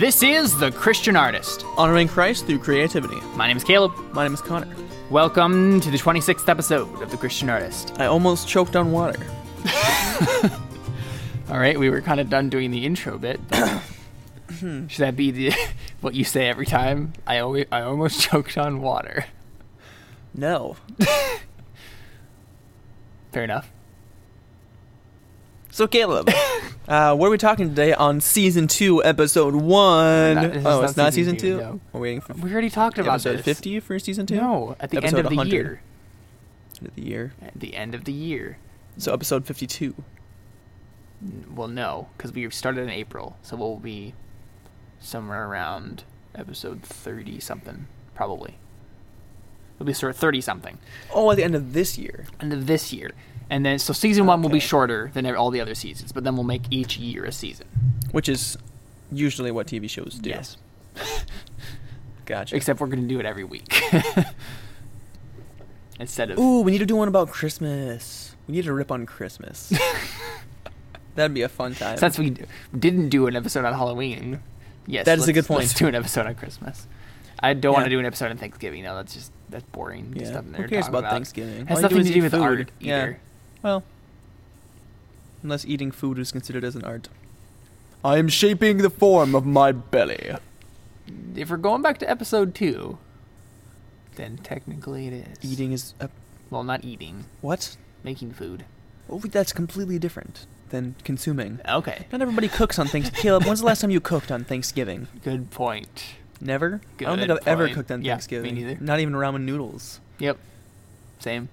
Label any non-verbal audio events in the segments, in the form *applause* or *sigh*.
This is The Christian Artist. Honoring Christ through creativity. My name is Caleb. My name is Connor. Welcome to the 26th episode of The Christian Artist. I almost choked on water. *laughs* All right, we were kind of done doing the intro bit. but *coughs* Should that be the *laughs* what you say every time? I always, I almost *laughs* choked on water. No. Fair enough. So, Caleb, *laughs* uh, what are we talking today on season two, episode one? Not- oh, it's not season season two, two? no. We're waiting for We already talked about episode this. 50 for season two? No, at the Episode end of the 100. year. End of the year. At the end of the year. So, episode 52. Well, no, because we started in April, so we'll be somewhere around episode thirty something, probably. It'll be sort of thirty something, Oh, at the end of this year. end of this year, and then so season one will be shorter than all the other seasons, but then we'll make each year a season. Which is usually what TV shows do. Yes, *laughs* Gotcha. except we're gonna do it every week *laughs* instead of. Ooh, we need to do one about Christmas. We need to rip on Christmas. *laughs* That'd be a fun time. Since we didn't do an episode on Halloween, yes, That is a good point. Let's do an episode on Christmas. I don't want to do an episode on Thanksgiving. No, that's just that's boring. yeah. Stuff Who they're cares talking about, Thanksgiving? Has All nothing to do eat with food. art Yeah. Either. Well, unless eating food is considered as an art. I am shaping the form of my belly. If we're going back to episode two, then technically it is Eating is a Well, not eating, what? making food. Oh, that's completely different than consuming. Okay, Not everybody cooks on Thanksgiving. Caleb, when's the last time you cooked on Thanksgiving? good point. Never. I don't think I've ever point. cooked on Yeah, me Thanksgiving. neither. Not even ramen noodles. Yep, same.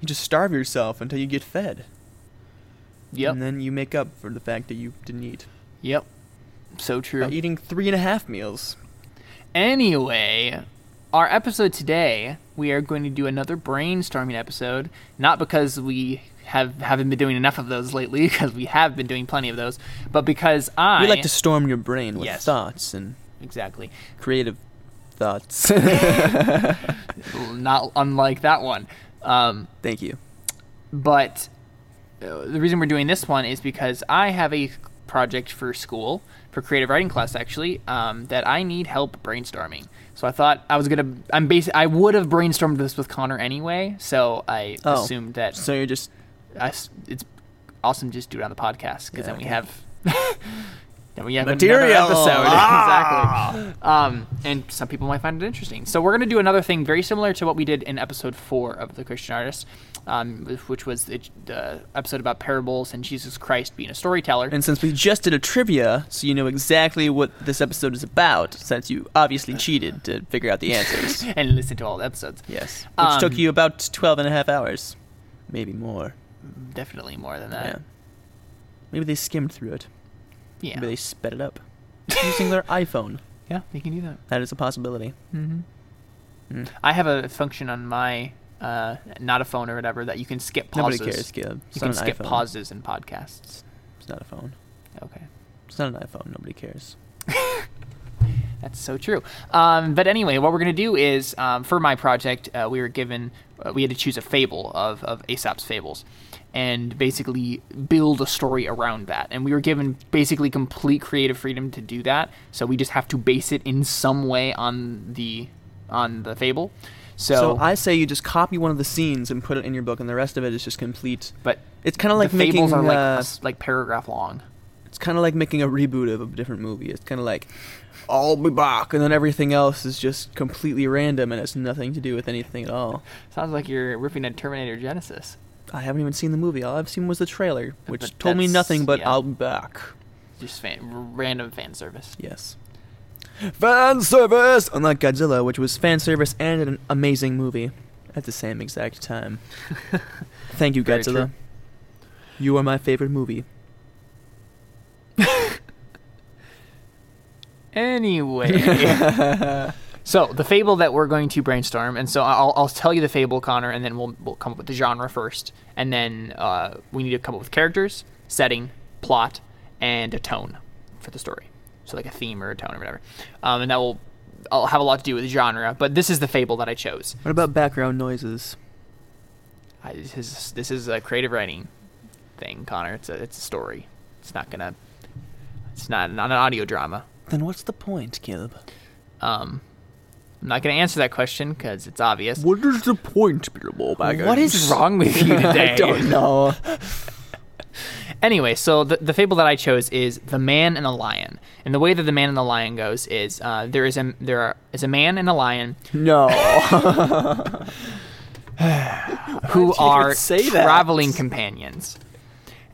You just starve yourself until you get fed, Yep, and then you make up for the fact that you didn't eat yep. So true. by eating three and a half meals. Anyway, our episode today, we are going to do another brainstorming episode. Not because we have haven't been doing enough of those lately, *laughs* because we have been doing plenty of those, but because I We like to storm your brain with Yes. thoughts and exactly creative thoughts. *laughs* *laughs* not unlike that one. Um, Thank you. but uh, the reason we're doing this one is because I have a project for school for creative writing class actually um, that I need help brainstorming. So I thought I was gonna. I'm basic. I would have brainstormed this with Connor anyway. So I Oh. assumed that So you're just I it's awesome just do it on the podcast because Yeah, then we okay. have. *laughs* then we have Material. another episode *laughs* Ah. exactly. Um, and some people might find it interesting. So we're gonna do another thing very similar to what we did in episode four of the Christian Artist, um, which was the, the episode about parables and Jesus Christ being a storyteller. and since we just did a trivia, so you know exactly what this episode is about, since you obviously cheated to figure out the answers. *laughs* and listen to all the episodes. yes. Which Um, took you about 12 and a half hours. Maybe more. Definitely more than yeah. that. Maybe they skimmed through it. Yeah. Maybe they sped it up. Using their *laughs* iPhone. Yeah, you can do that. That is a possibility. Mm-hmm. Mm. I have a function on my uh, not a phone or whatever that you can skip pauses. Nobody cares, Caleb. You can skip iPhone. pauses in podcasts. It's not a phone. Okay, It's not an iPhone. Nobody cares. *laughs* that's so true. Um, but anyway, what we're gonna do is um, for my project, uh, we were given uh, we had to choose a fable of of Aesop's fables, and basically build a story around that. And we were given basically complete creative freedom to do that. So we just have to base it in some way on the on the fable. So, So, I say you just copy one of the scenes and put it in your book, and the rest of it is just complete. but It's kind of like the fables making are like uh, like paragraph long. it's kind of like making a reboot of a different movie. It's kind of like I'll be back, and then everything else is just completely random and has nothing to do with anything at all. Sounds like you're ripping at Terminator Genisys. I haven't even seen the movie. All I've seen was the trailer, *laughs* which But told me nothing but yeah. I'll be back. Just fan, random fan service. Yes. Fan service, unlike Godzilla, which was fan service and an amazing movie at the same exact time. *laughs* Thank you, Very Godzilla. true. You are my favorite movie. *laughs* Anyway, so the fable that we're going to brainstorm, and so I'll, I'll tell you the fable, Connor, and then we'll we'll come up with the genre first, and then uh, we need to come up with characters, setting, plot, and a tone for the story. So like a theme or a tone or whatever, um, and that will I'll have a lot to do with the genre. But this is the fable that I chose. What about background noises? I, this is this is a creative writing thing, Connor. It's a it's a story. It's not gonna It's not not an audio drama. Then what's the point, Caleb? Um, I'm not going to answer that question because it's obvious. What is the point, Baggins? What is wrong with you today? *laughs* I don't know. *laughs* Anyway, so the, the fable that I chose is the man and the lion, and the way that the man and the lion goes is uh, there is a there are, is a man and a lion No. *laughs* who are traveling companions,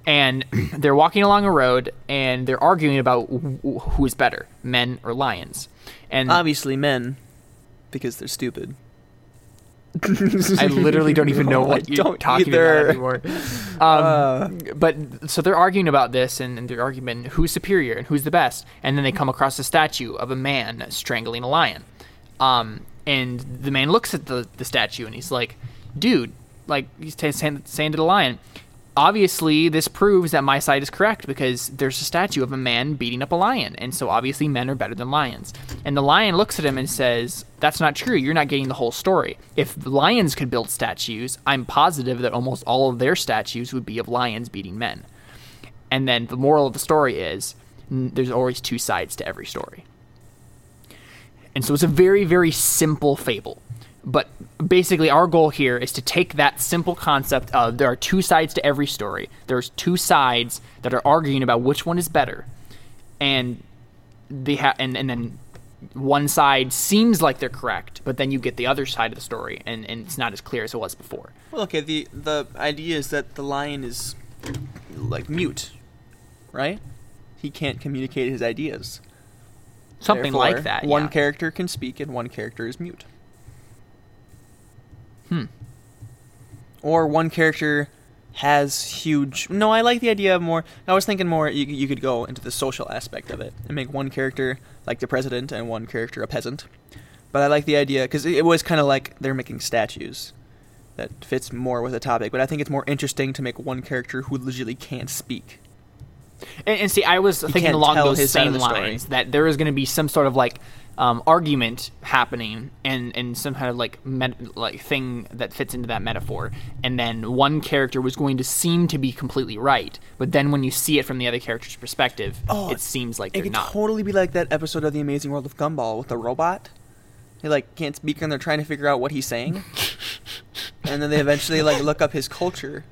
and *clears throat* they're walking along a road and they're arguing about wh- who is better, men or lions, and Obviously, men, because they're stupid. *laughs* I literally don't even know *laughs* what I you're don't talking either. about anymore. *laughs* Um, Uh. but so they're arguing about this, and, and they're arguing who's superior and who's the best. And then they come across a statue of a man strangling a lion. Um, and the man looks at the, the statue and he's like, "Dude, like he's t- saying, saying to the lion." Obviously, this proves that my side is correct because there's a statue of a man beating up a lion, and so obviously men are better than lions. And the lion looks at him and says, "That's not true. You're not getting the whole story. If lions could build statues, I'm positive that almost all of their statues would be of lions beating men." And then the moral of the story is, there's always two sides to every story. And so it's a very, very simple fable. But basically, our goal here is to take that simple concept of there are two sides to every story. There's two sides that are arguing about which one is better, and they ha- and and then one side seems like they're correct, but then you get the other side of the story, and, and it's not as clear as it was before. Well, okay. The the idea is that the lion is like mute, right? He can't communicate his ideas. Something Therefore, like that. One yeah. character can speak and one character is mute. Hmm. Or one character has huge. No, I like the idea of more. I was thinking more. You you could go into the social aspect of it and make one character like the president and one character a peasant. But I like the idea because it, was kind of like they're making statues. That fits more with the topic, but I think it's more interesting to make one character who legitimately can't speak. And, and see, I was thinking along those his same lines that there is going to be some sort of like um, argument happening and, and some kind of like met, like thing that fits into that metaphor, and then one character was going to seem to be completely right, but then when you see it from the other character's perspective, Oh, it seems like It they're could not. totally be like that episode of The Amazing World of Gumball with the robot. He like can't speak and they're trying to figure out what he's saying. *laughs* and then they eventually like look up his culture.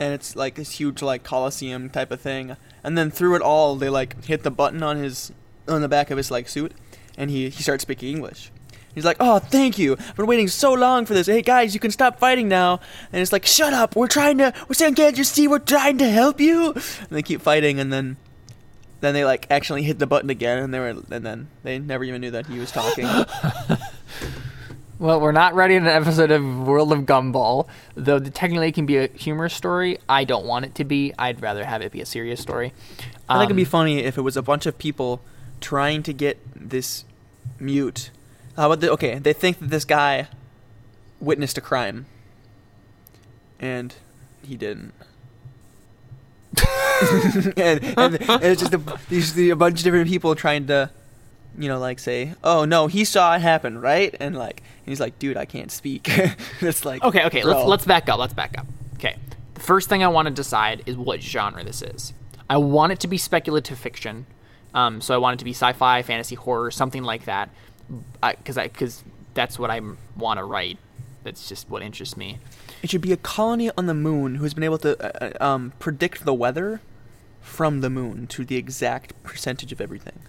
And it's like this huge like coliseum type of thing. And then through it all they like hit the button on his on the back of his like suit and he, he starts speaking English. He's like, "Oh, thank you. I've been waiting so long for this. Hey guys, you can stop fighting now." And it's like, "Shut up. We're trying to we're saying can't you see we're trying to help you?" And they keep fighting and then then they like actually hit the button again and they were and then they never even knew that he was talking. *laughs* Well, we're not writing an episode of World of Gumball, though technically it can be a humorous story. I don't want it to be. I'd rather have it be a serious story. I think it'd be Um, funny if it was a bunch of people trying to get this mute. How about the, okay? They think that this guy witnessed a crime, and he didn't. *laughs* and, *laughs* and, and it's just a, these a bunch of different people trying to, you know, like say, "Oh no, he saw it happen, right?" And like, he's like, "Dude, I can't speak." *laughs* it's like, Okay, okay, bro. let's let's back up. Let's back up. Okay. The first thing I want to decide is what genre this is. I want it to be speculative fiction. Um, so I want it to be sci-fi, fantasy, horror, something like that. Because I because that's what I want to write. That's just what interests me. It should be a colony on the moon who has been able to uh, uh, um, predict the weather from the moon to the exact percentage of everything.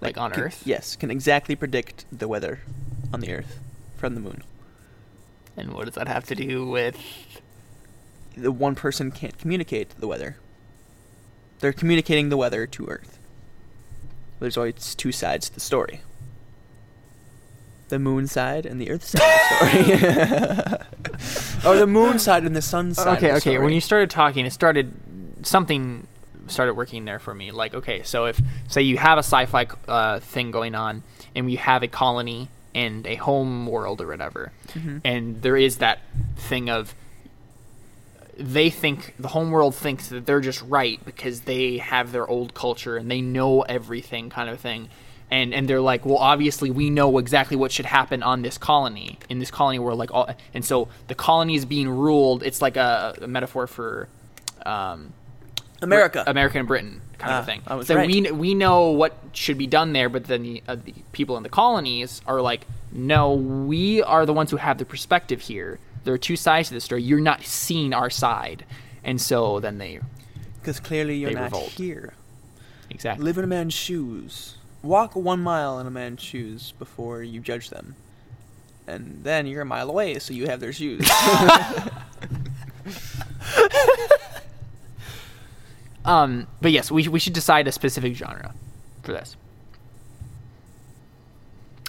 Like on can- Earth? Yes, can exactly predict the weather on the Earth from the moon. And what does that have to do with? The one person can't communicate the weather. They're communicating the weather to Earth. There's always two sides to the story. The moon side and the Earth side of the story. *laughs* or the moon side and the sun side. okay, of the okay. When you started talking, it started something started working there for me. Like, okay, so if say you have a sci-fi uh, thing going on, and you have a colony and a home world or whatever, Mhm. and there is that thing of they think the home world thinks that they're just right because they have their old culture and they know everything kind of thing and and they're like well obviously we know exactly what should happen on this colony in this colony world, like all and so the colony is being ruled it's like a, a metaphor for um America. America and Britain kind Ah, of thing. I was so right. we we know what should be done there, but then the, uh, the people in the colonies are like, no, we are the ones who have the perspective here. There are two sides to the story. You're not seeing our side, and so then they Because clearly you're They not revolt. here. exactly. Live in a man's shoes. Walk one mile in a man's shoes before you judge them. And then you're a mile away, so you have their shoes. *laughs* *laughs* Um, but yes, we we should decide a specific genre for this.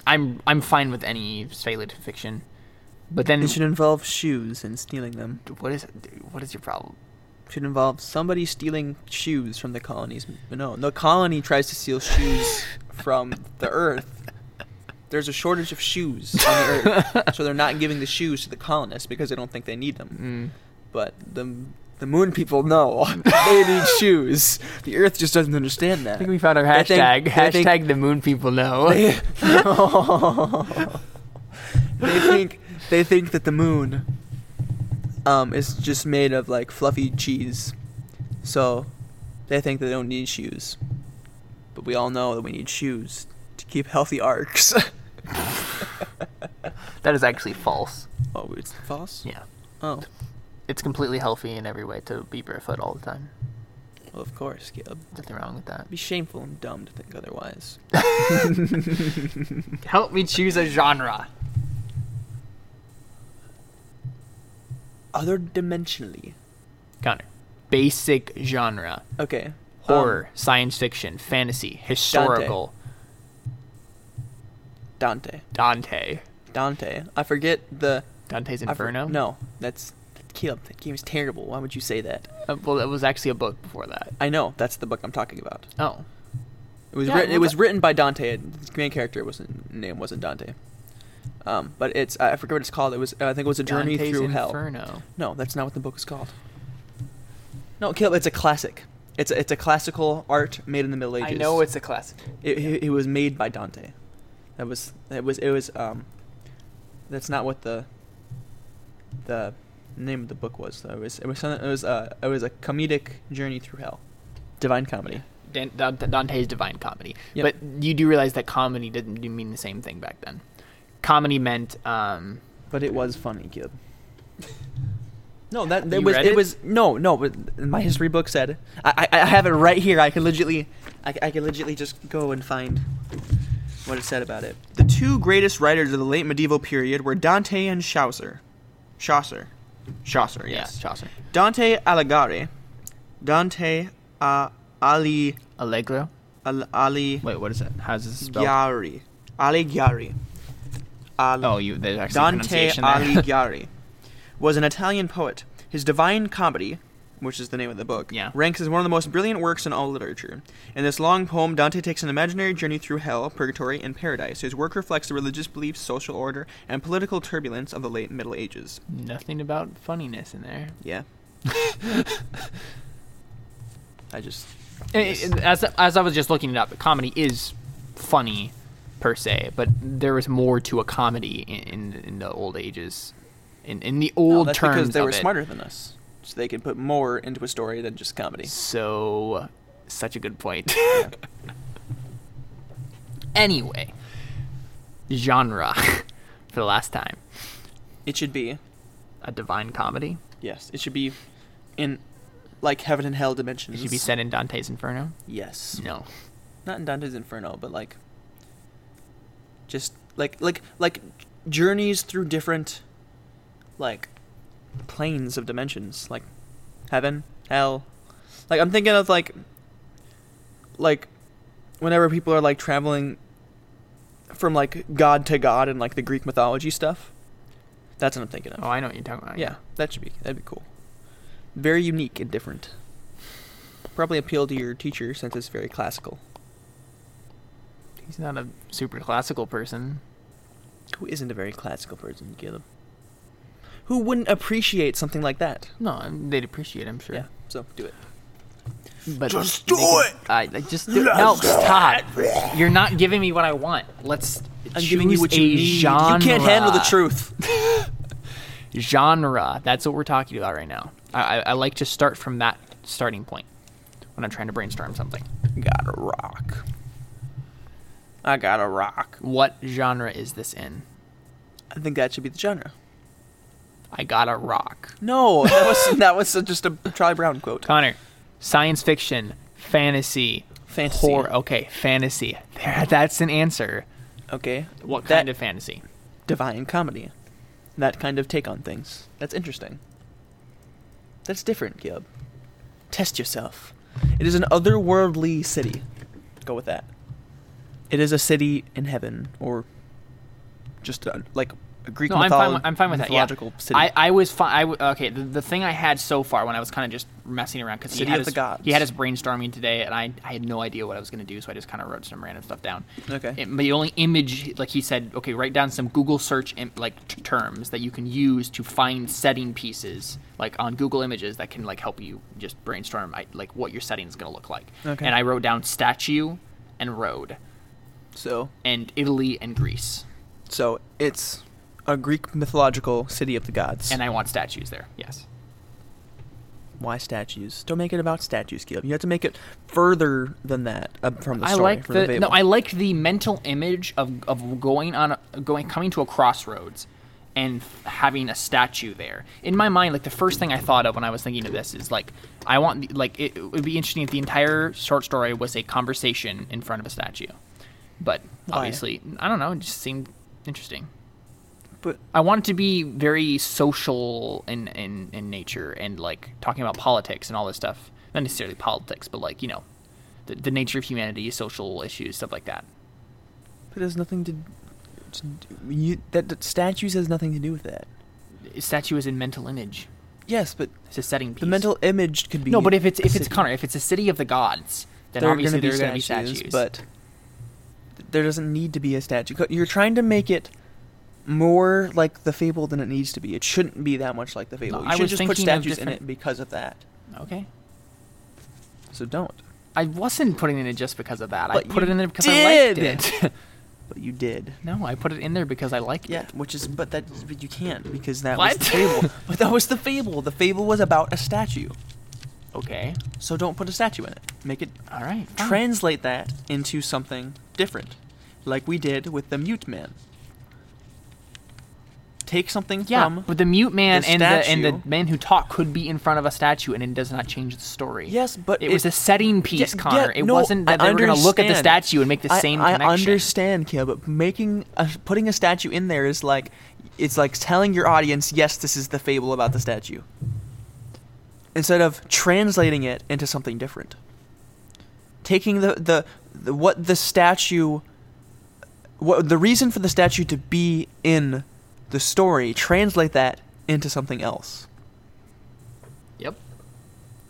I'm I'm fine with any speculative fiction, but then it should involve shoes and stealing them. what is what is your problem? should involve somebody stealing shoes from the colonies. No, the colony tries to steal shoes *laughs* from the Earth. There's a shortage of shoes on the Earth, so they're not giving the shoes to the colonists because they don't think they need them. Mm. But the the Moon people know *laughs* they need *laughs* shoes. The Earth just doesn't understand that. I think we found our They think- hashtag. they think- hashtag the moon people know. *laughs* They, they think they think that the moon um, is just made of like fluffy cheese, so they think they don't need shoes. But we all know that we need shoes to keep healthy arcs. that is actually false. oh, it's false. Yeah. Oh, It's completely healthy in every way to be barefoot all the time. well, of course, Caleb. Nothing wrong with that. It'd be shameful and dumb to think otherwise. *laughs* Help me choose a genre. Other dimensionally. Connor. Basic genre. Okay. Horror, um, science fiction, fantasy, historical. Dante. Dante. Dante. Dante. I forget the Dante's I for- Inferno? no, that's Caleb. That game is terrible. Why would you say that? Uh, well, it was actually a book before that. I know that's the book I'm talking about. Oh. It was Yeah, written. It was that- written by Dante. The main character wasn't name wasn't Dante. Um, but it's I forget what it's called. It was I think it was a journey Dante's through hell. Inferno. No, that's not what the book is called. No, Caleb, it's a classic. It's a, it's a classical art made in the Middle Ages. I know it's a classic. It, it, it was made by Dante. That was it was it was um. That's not what the. The name of the book was. Though. It was it was something- it was uh it was a comedic journey through hell, divine comedy. Dan- Dan- Dante's Divine Comedy. Yep. But you do realize that comedy didn't mean the same thing back then. Comedy meant um, But it was funny, Caleb. *laughs* No, that You it was it it? was no no. But my history book said I I, I have it right here. I can legitly I, I can legitly just go and find what it said about it. The two greatest writers of the late medieval period were Dante and Chaucer. Chaucer, Chaucer, yes. yeah, Chaucer. Dante Alighieri, Dante uh, Ali Allegro. Al, Ali Wait, what is it? How's this spelled? Alighieri, Alighieri. Al- Oh, you there's actually Dante. *laughs* Alighieri was an Italian poet. His Divine Comedy, which is the name of the book, Yeah. ranks as one of the most brilliant works in all literature. In this long poem, Dante takes an imaginary journey through hell, purgatory, and paradise. His work reflects the religious beliefs, social order, and political turbulence of the late Middle Ages. Nothing about funniness in there. Yeah. *laughs* I just. As as I was just looking it up, comedy is funny per se, but there was more to a comedy in in, in the old ages. In in the No, old that's terms because they were smarter than us. So they can put more into a story than just comedy. So, such a good point. *laughs* Yeah. anyway, genre *laughs* for the last time. It should be. A divine comedy. Yes, it should be in like heaven and hell It dimensions. should be set in Dante's Inferno. Yes. No. Not in Dante's Inferno, but like just like like like journeys through different like planes of dimensions, like heaven, hell. Like I'm thinking of like like whenever people are like traveling from like god to god and like the Greek mythology stuff. That's what I'm thinking of. Oh, I know what you're talking about. Yeah, that should be that'd be cool. Very unique and different. Probably appeal to your teacher since it's very classical. He's not a super classical person. Who isn't a very classical person, Caleb? Who wouldn't appreciate something like that? No, um, they'd appreciate. it, I'm sure. Yeah, so do it. But Just do it! I, I just do, no stop. You're not giving me what I want. Let's. I'm giving you choose what you a need. Genre. You can't handle the truth. *laughs* Genre. That's what we're talking about right now. I, I, I like to start from that starting point. when I'm trying to brainstorm something. Got a rock. I got a rock. What genre is this in? I think that should be the genre. I got a rock. No, that was *laughs* that was just a Charlie Brown quote. Connor, science fiction, fantasy, Fantasy. horror. Okay, fantasy. There, *laughs* that's an answer. Okay. What that, kind of fantasy? divine comedy? That kind of take on things. That's interesting. That's different, Caleb. Test yourself. It is an otherworldly city. Go with that. It is a city in heaven, or just like Greek No, I'm fine. With, I'm fine with that. Yeah. mythological city. I, I was fine. I w- okay. The, the thing I had so far when I was kind of just messing around because he had his, the Gods. he had his brainstorming today, and I, I had no idea what I was going to do, so I just kind of wrote some random stuff down. Okay. It- but the only image, like he said, okay, write down some Google search im- like t- terms that you can use to find setting pieces, like on Google Images, that can like help you just brainstorm I, like what your setting is going to look like. Okay. And I wrote down statue and road so, and Italy and Greece, so it's a Greek mythological city of the gods. and I want statues there. Yes. Why statues? Don't make it about statues, Caleb. You have to make it further than that uh, from the I story. like the, the, no. I like the mental image of, of going on a, going coming to a crossroads and having a statue there. In my mind, like the first thing I thought of when I was thinking of this is like I want like it, it would be interesting if the entire short story was a conversation in front of a statue. But Why? obviously, I don't know. It just seemed interesting. But I want it to be very social in, in, in nature and like talking about politics and all this stuff. Not necessarily politics, but like, you know, the, the nature of humanity, social issues, stuff like that. But it has nothing to. to do- you, that, that statues has nothing to do with that. A statue is in mental image. Yes, but It's a setting piece. the mental image could be. No, but if it's if it's city. Connor, if it's a city of the gods, then there obviously going to be there are going to be statues. but there doesn't need to be a statue. You're trying to make it more like the fable than it needs to be. It shouldn't be that much like the fable. No, you I should just put statues in it because of that. okay, So don't. I wasn't putting it in just because of that. I put it in there because I liked it. *laughs* *laughs* But you did. no, I put it in there because I liked Yeah, it. Yeah, which is but that but you can't because that What? was the fable. *laughs* but that was the fable. The fable was about a statue. Okay, So don't put a statue in it. Make it all right. fine. translate that into something different, like we did with the mute man. Take something Yeah, from but the mute man the and the and the man who talk could be in front of a statue, and it does not change the story. Yes, but it, was a setting piece, Yeah, Connor. yeah, it no, wasn't that I they were going to look at the understand. statue and make the I, same I connection. understand, Kia, but making a, putting a statue in there is like it's like telling your audience, yes, this is the fable about the statue, instead of translating it into something different. Taking the the, the what the statue, what the reason for the statue to be in the story, translate that into something else. Yep,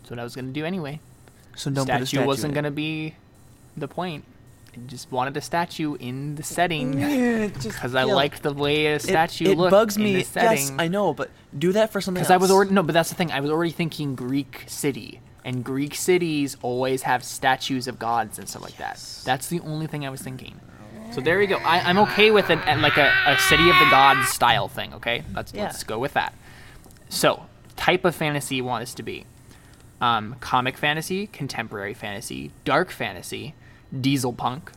that's what I was going to do anyway. So don't statue, put a statue wasn't in to be the point. I just wanted a statue in the setting *laughs* because *laughs* because I liked the way a statue it, it looked bugs in me. the setting. Yes, I know, but do that for something Because else. I was already no, but that's the thing. I was already thinking Greek city, and Greek cities always have statues of gods and stuff like that. That's the only thing I was thinking. So there you go. I, I'm okay with it, like a, a city of the gods style thing. Okay, let's Yeah. let's go with that. So type of fantasy you want this to be: um, comic fantasy, contemporary fantasy, dark fantasy, diesel punk,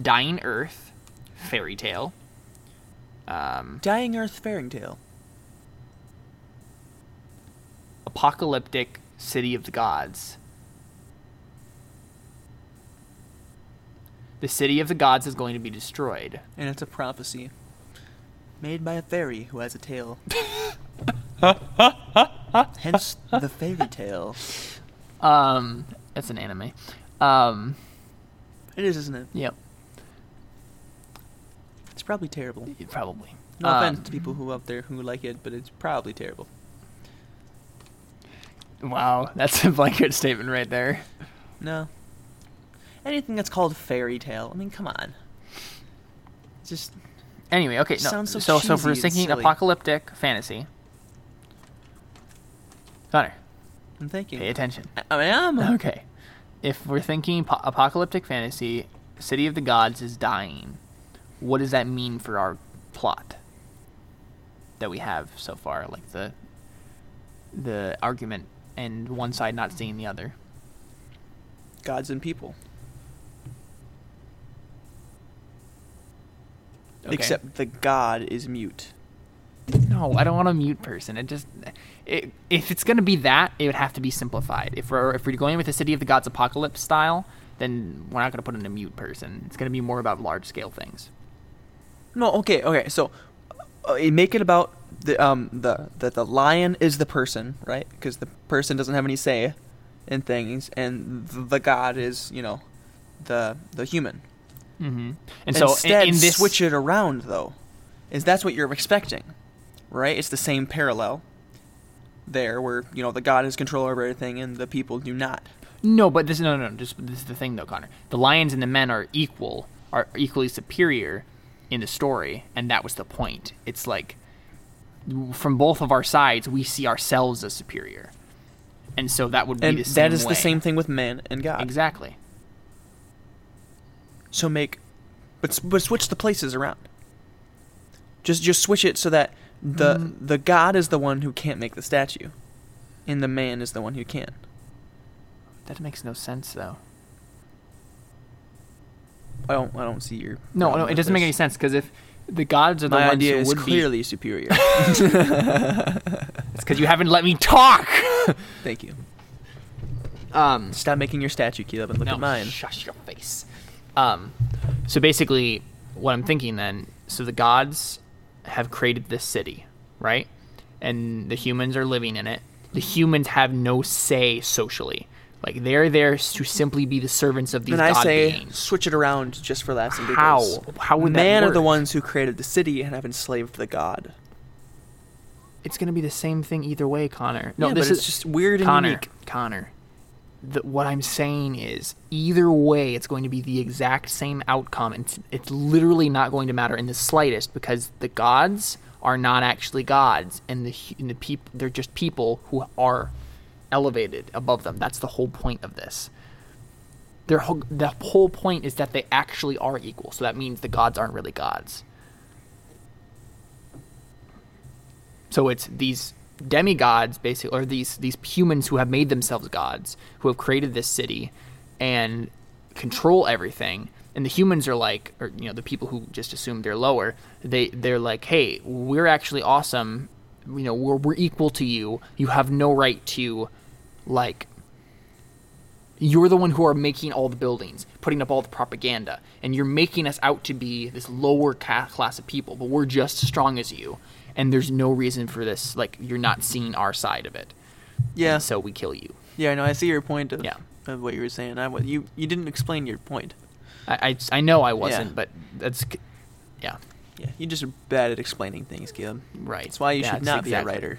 dying earth, fairy tale. Um, Dying Earth fairy tale. apocalyptic city of the gods. The city of the gods is going to be destroyed. And it's a prophecy. Made by a fairy who has a tail. Hence the fairy tale. Um, that's an anime. Um, It is, isn't it? yep, It's probably terrible. probably. No Um, offense to people who out there who like it, but it's probably terrible. Wow, that's a blanket statement right there. No. Anything that's called fairy tale. I mean, come on. Just Anyway, okay, no. Sounds so so, so if we're thinking silly. apocalyptic fantasy, Connor, I'm thinking. pay attention. I, I am. Okay, if we're thinking po- apocalyptic fantasy, city of the gods is dying. What does that mean for our plot that we have so far? Like the the argument and one side not seeing the other. gods and people. Okay. Except the god is mute. No, I don't want a mute person. It just it, if it's gonna be that, it would have to be simplified. If we're if we're going with the City of the Gods apocalypse style, then we're not gonna put in a mute person. It's gonna be more about large scale things. No, okay, okay. So uh, make it about the um the the, the lion is the person, right? Because the person doesn't have any say in things, and the, the god is you know the the human. Mm-hmm. And so Instead, in, this switch it around though, is that's what you're expecting, right? It's the same parallel there, where you know the god has control over everything and the people do not. No, but this no no no. Just this is the thing though, Connor. The lions and the men are equal, are equally superior in the story, and that was the point. It's like from both of our sides, we see ourselves as superior, and so that would be And the same that is way. the same thing with man and god. Exactly. So make, but but switch the places around. Just just switch it so that the Mm. the god is the one who can't make the statue, and the man is the one who can. That makes no sense though. I don't I don't see your. No, no, it doesn't make any sense because if the gods are the My ones idea who is would clearly superior. *laughs* it's because you haven't let me talk. Thank you. um, Stop making your statue, Caleb, and look no, at mine. Shush your face. Um, so basically, what I'm thinking then, so the gods have created this city, right? And the humans are living in it. The humans have no say socially. Like they're there to simply be the servants of these Then I god say beings. switch it around just for laughs and How? giggles. How would that Man are the ones who created the city and have enslaved the god. It's gonna be the same thing either way, Connor. No, Yeah, this but is it's just weird and Connor. unique. Connor. The, what I'm saying is, either way, it's going to be the exact same outcome, and it's, it's literally not going to matter in the slightest because the gods are not actually gods, and the and the people they're just people who are elevated above them. That's the whole point of this. Their whole, the whole point is that they actually are equal. So that means the gods aren't really gods. So it's these demigods, basically, or these these humans who have made themselves gods, who have created this city and control everything. And the humans are like, or you know, the people who just assume they're lower. They they're like, hey, we're actually awesome. You know, we're we're equal to you. You have no right to, like, you're the one who are making all the buildings, putting up all the propaganda, and you're making us out to be this lower class of people, but we're just as strong as you, and there's no reason for this. Like you're not seeing our side of it. Yeah. and so we kill you. Yeah, no, I see your point of, Yeah. of what you were saying. I, you you didn't explain your point. I I, I know I wasn't, Yeah. but that's yeah, Yeah, you just are bad at explaining things, Caleb. right. That's why you should not exactly- be a writer.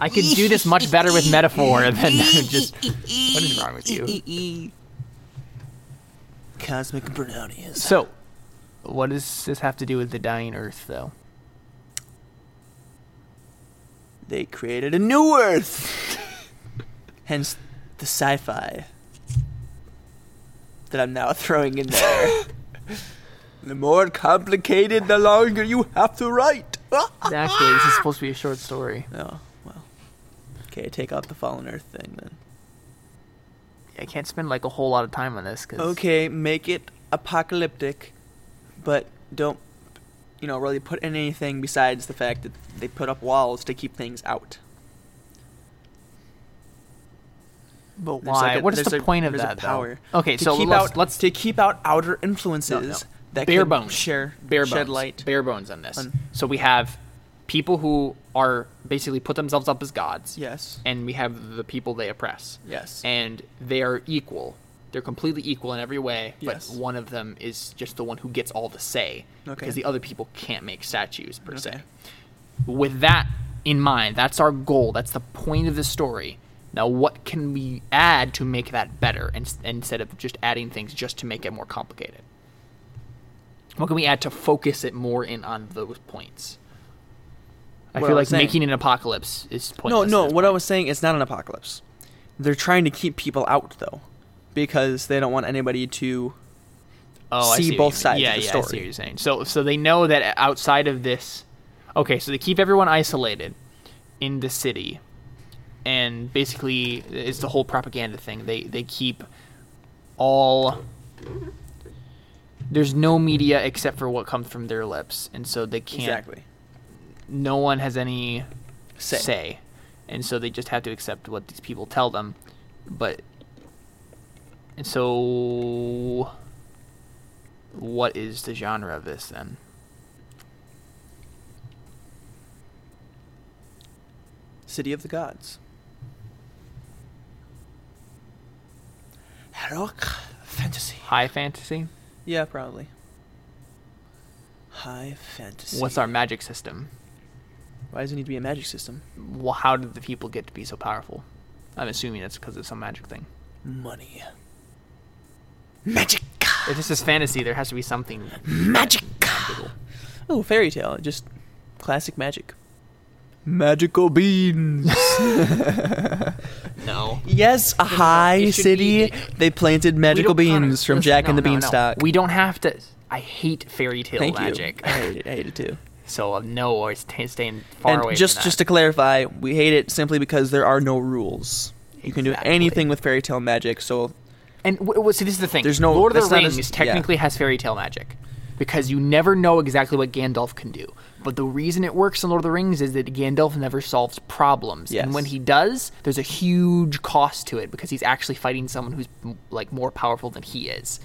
I could do this much better with metaphor *laughs* than *laughs* just. What is wrong with you? Cosmic brownies. So, what does this have to do with the dying Earth, though? They created a new Earth. *laughs* Hence the sci-fi that I'm now throwing in there. *laughs* the more complicated, the longer you have to write. *laughs* Exactly. This is supposed to be a short story. Oh, well. Okay, take out the fallen Earth thing then. I can't spend like a whole lot of time on this because Okay, make it apocalyptic, but don't, you know, really put in anything besides the fact that they put up walls to keep things out. But why? like a- what is the a- point of that? though? power. Okay, to so keep let's, out, let's to keep out outer influences No, no. that bare can bones share bare shed bones light. bare bones on this. on- so we have people who are basically put themselves up as gods, Yes. and we have the people they oppress. Yes. and they are equal. They're completely equal in every way, but Yes. one of them is just the one who gets all the say Okay. because the other people can't make statues per se. With that in mind, that's our goal. That's the point of the story. Now, what can we add to make that better ins- instead of just adding things just to make it more complicated? What can we add to focus it more in on those points? I What feel I like saying- making an apocalypse is pointless. no. no. What I was saying, is not an apocalypse. They're trying to keep people out though, because they don't want anybody to. oh, I see both sides yeah, of the yeah, I see story. what you're saying. So, so they know that outside of this, okay, so they keep everyone isolated in the city, and basically it's the whole propaganda thing. They they keep all there's no media except for what comes from their lips, and so they can't. Exactly. No one has any Say. say. and so they just have to accept what these people tell them. But and so, what is the genre of this then? City of the Gods. Heroic fantasy. High fantasy. Yeah, probably. High fantasy. What's our magic system? Why does it need to be a magic system? Well, how did the people get to be so powerful? I'm assuming it's because of some magic thing. Money. Magic. If this is fantasy, there has to be something Magic. magical. Oh, fairy tale. Just classic magic. Magical beans. *laughs* No. yes, a high it city. be- they planted magical We don't- beans from listen, Jack no, and the no, no. Beanstalk. We don't have to. I hate fairy tale Thank magic. you. I hate it. I hate it too. *laughs* So uh, no, or stay, staying far and away. just from just to clarify, we hate it simply because there are no rules. You can do anything with fairy tale magic. So And w- w- see, this is the thing. There's no- Lord of the not as- Rings yeah. technically has fairy tale magic because you never know exactly what Gandalf can do. But the reason it works in Lord of the Rings is that Gandalf never solves problems, and when he does, there's a huge cost to it because he's actually fighting someone who's m- like more powerful than he is.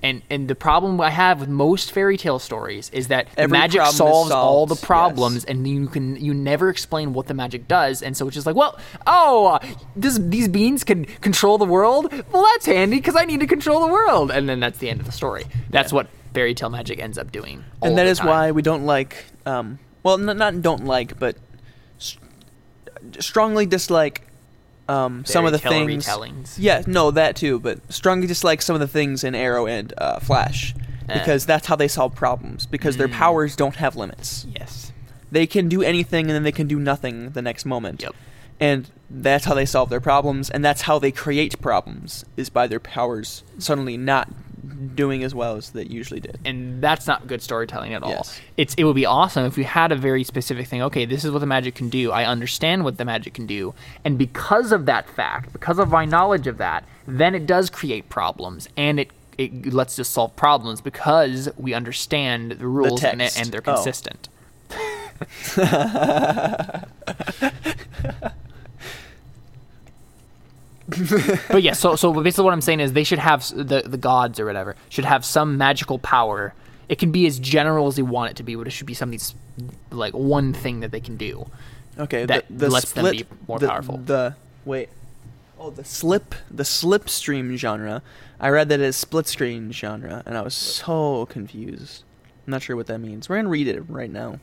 And and the problem I have with most fairy tale stories is that the Every magic solves all the problems, yes. and you can you never explain what the magic does, and so it's just like, well, oh, uh, this these beans can control the world. Well, that's handy because I need to control the world, and then that's the end of the story. That's what fairy tale magic ends up doing, and that is time. why we don't like um well n- not don't like but s- strongly dislike um some of the things retellings. yeah no that too but strongly dislike some of the things in arrow and uh, flash Eh. because that's how they solve problems because their Mm. powers don't have limits Yes. they can do anything and then they can do nothing the next moment Yep. and that's how they solve their problems and that's how they create problems is by their powers suddenly not doing as well as they usually did and that's not good storytelling at all. Yes. It's it would be awesome if we had a very specific thing. Okay, this is what the magic can do. I understand what the magic can do, and because of that fact, because of my knowledge of that, then it does create problems, and it it lets us solve problems because we understand the rules in it and they're Oh. *laughs* *laughs* *laughs* but yeah, so so basically what I'm saying is they should have the the gods or whatever should have some magical power. It can be as general as they want it to be, but it should be something like one thing that they can do. Okay, that the, the lets them be more the, powerful. The wait, oh the slip the slipstream genre. I read that as split screen genre, and I was so confused. I'm not sure what that means. We're gonna read it right now.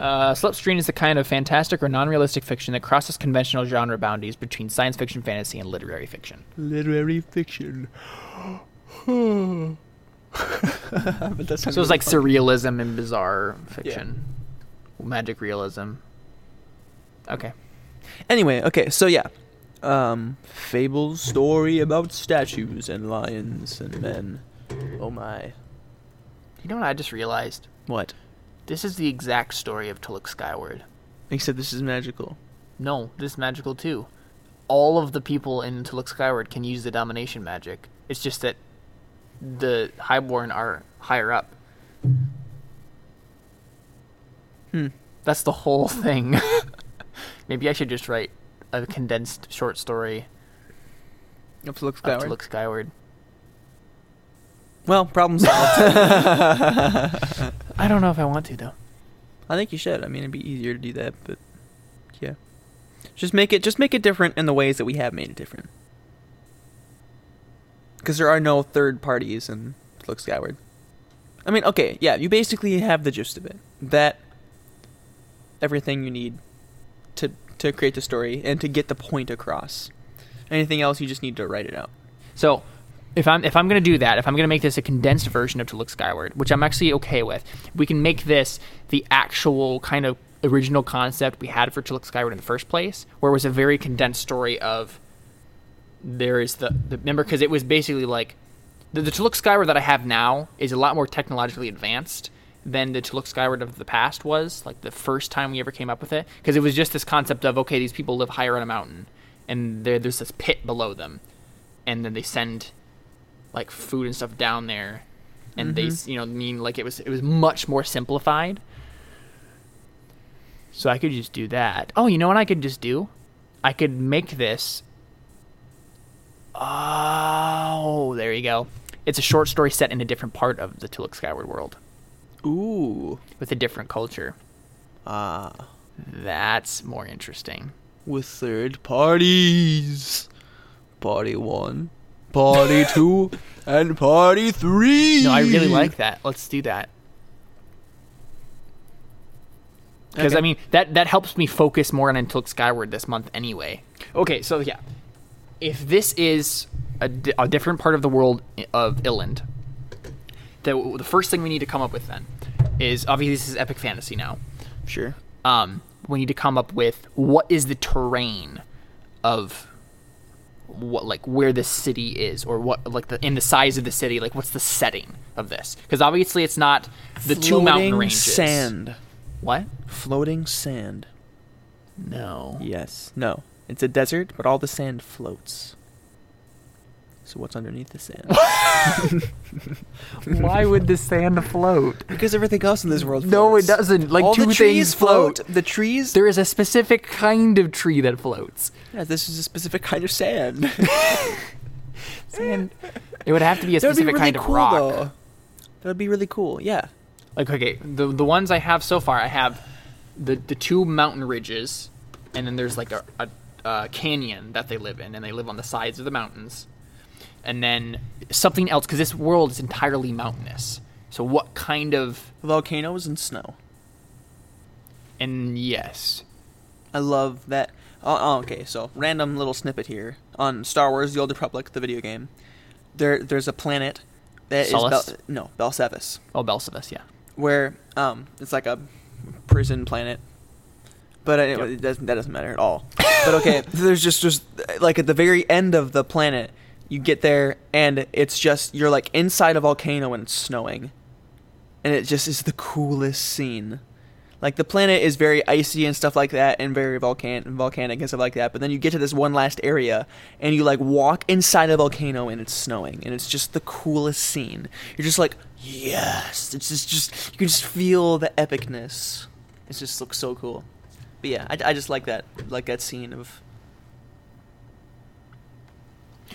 Uh, Slipstream is the kind of fantastic or non-realistic fiction that crosses conventional genre boundaries between science fiction, fantasy, and literary fiction. Literary fiction. *laughs* but that's So it's like surrealism and bizarre fiction, magic realism. Okay. Anyway, okay, so yeah. Um, fable story about statues and lions and men. Oh my. You know what I just realized? What? This is the exact story of To Look Skyward. Except this is magical. No, this is magical too. All of the people in To Look Skyward can use the domination magic. It's just that the Highborn are higher up. Hmm. That's the whole *laughs* thing. Maybe I should just write a condensed short story Up to look of skyward. To Look Skyward. Well, problem solved. *laughs* I don't know if I want to though. I think you should. I mean, it'd be easier to do that, but yeah. Just make it just make it different in the ways that we have made it different. Because there are no third parties in Look Skyward. I mean, okay, yeah, you basically have the gist of it. That everything you need to to create the story and to get the point across. Anything else, you just need to write it out. So, if I'm if I'm gonna do that, if I'm gonna make this a condensed version of To Look Skyward, which I'm actually okay with, we can make this the actual kind of original concept we had for To Look Skyward in the first place, where it was a very condensed story of there is the, the remember because it was basically like the, the To Look Skyward that I have now is a lot more technologically advanced, than the To Look Skyward of the past was, like the first time we ever came up with it, because it was just this concept of okay, these people live higher on a mountain, and there, there's this pit below them, and then they send like food and stuff down there, and they you know mean like it was it was much more simplified. So I could just do that. Oh, you know what I could just do? I could make this. Oh, there you go. It's a short story set in a different part of the To Look Skyward world Ooh. with a different culture. Ah. That's more interesting. With third parties. Party one, party two, and party three. No, I really like that. Let's do that. Because Okay. I mean that that helps me focus more on To Look Skyward this month anyway. Okay, so yeah, if this is a, di- a different part of the world of Illand, the the first thing we need to come up with then is obviously this is epic fantasy now. Sure. um, we need to come up with what is the terrain of what like where the city is or what like the in the size of the city like what's the setting of this because obviously it's not the two mountain Floating ranges Sand. what Floating sand. no Yes. No. It's a desert, but all the sand floats. So what's underneath the sand? *laughs* why would the sand float because everything else in this world floats. no it doesn't like all two the things trees float The trees. there is a specific kind of tree that floats Yeah, this is a specific kind of sand. *laughs* *laughs* sand it would have to be a That would be specific really kind of cool, rock though. That would be really cool. Yeah. like okay the the ones i have so far i have the the two mountain ridges and then there's like a, a, a canyon that they live in and they live on the sides of the mountains and then something else because this world is entirely mountainous so what kind of Volcanoes and snow. and yes I love that. Oh, oh, okay. So random little snippet here on Star Wars: The Old Republic, the video game. There, there's a planet that is? Bel- no Belsevis, oh Belsavis, yeah where um, it's like a prison planet. But uh, Yep. it doesn't, that doesn't matter at all. but okay, *laughs* there's just just like at the very end of the planet, you get there and it's just you're like inside a volcano and it's snowing, and it just is the coolest scene. Like the planet is very icy and stuff like that, and very volcan volcanic and stuff like that. But then you get to this one last area, and you like walk inside a volcano, and it's snowing, and it's just the coolest scene. You're just like, yes, it's just just you can just feel the epicness. It just looks so cool. But yeah, I, I just like that like that scene of.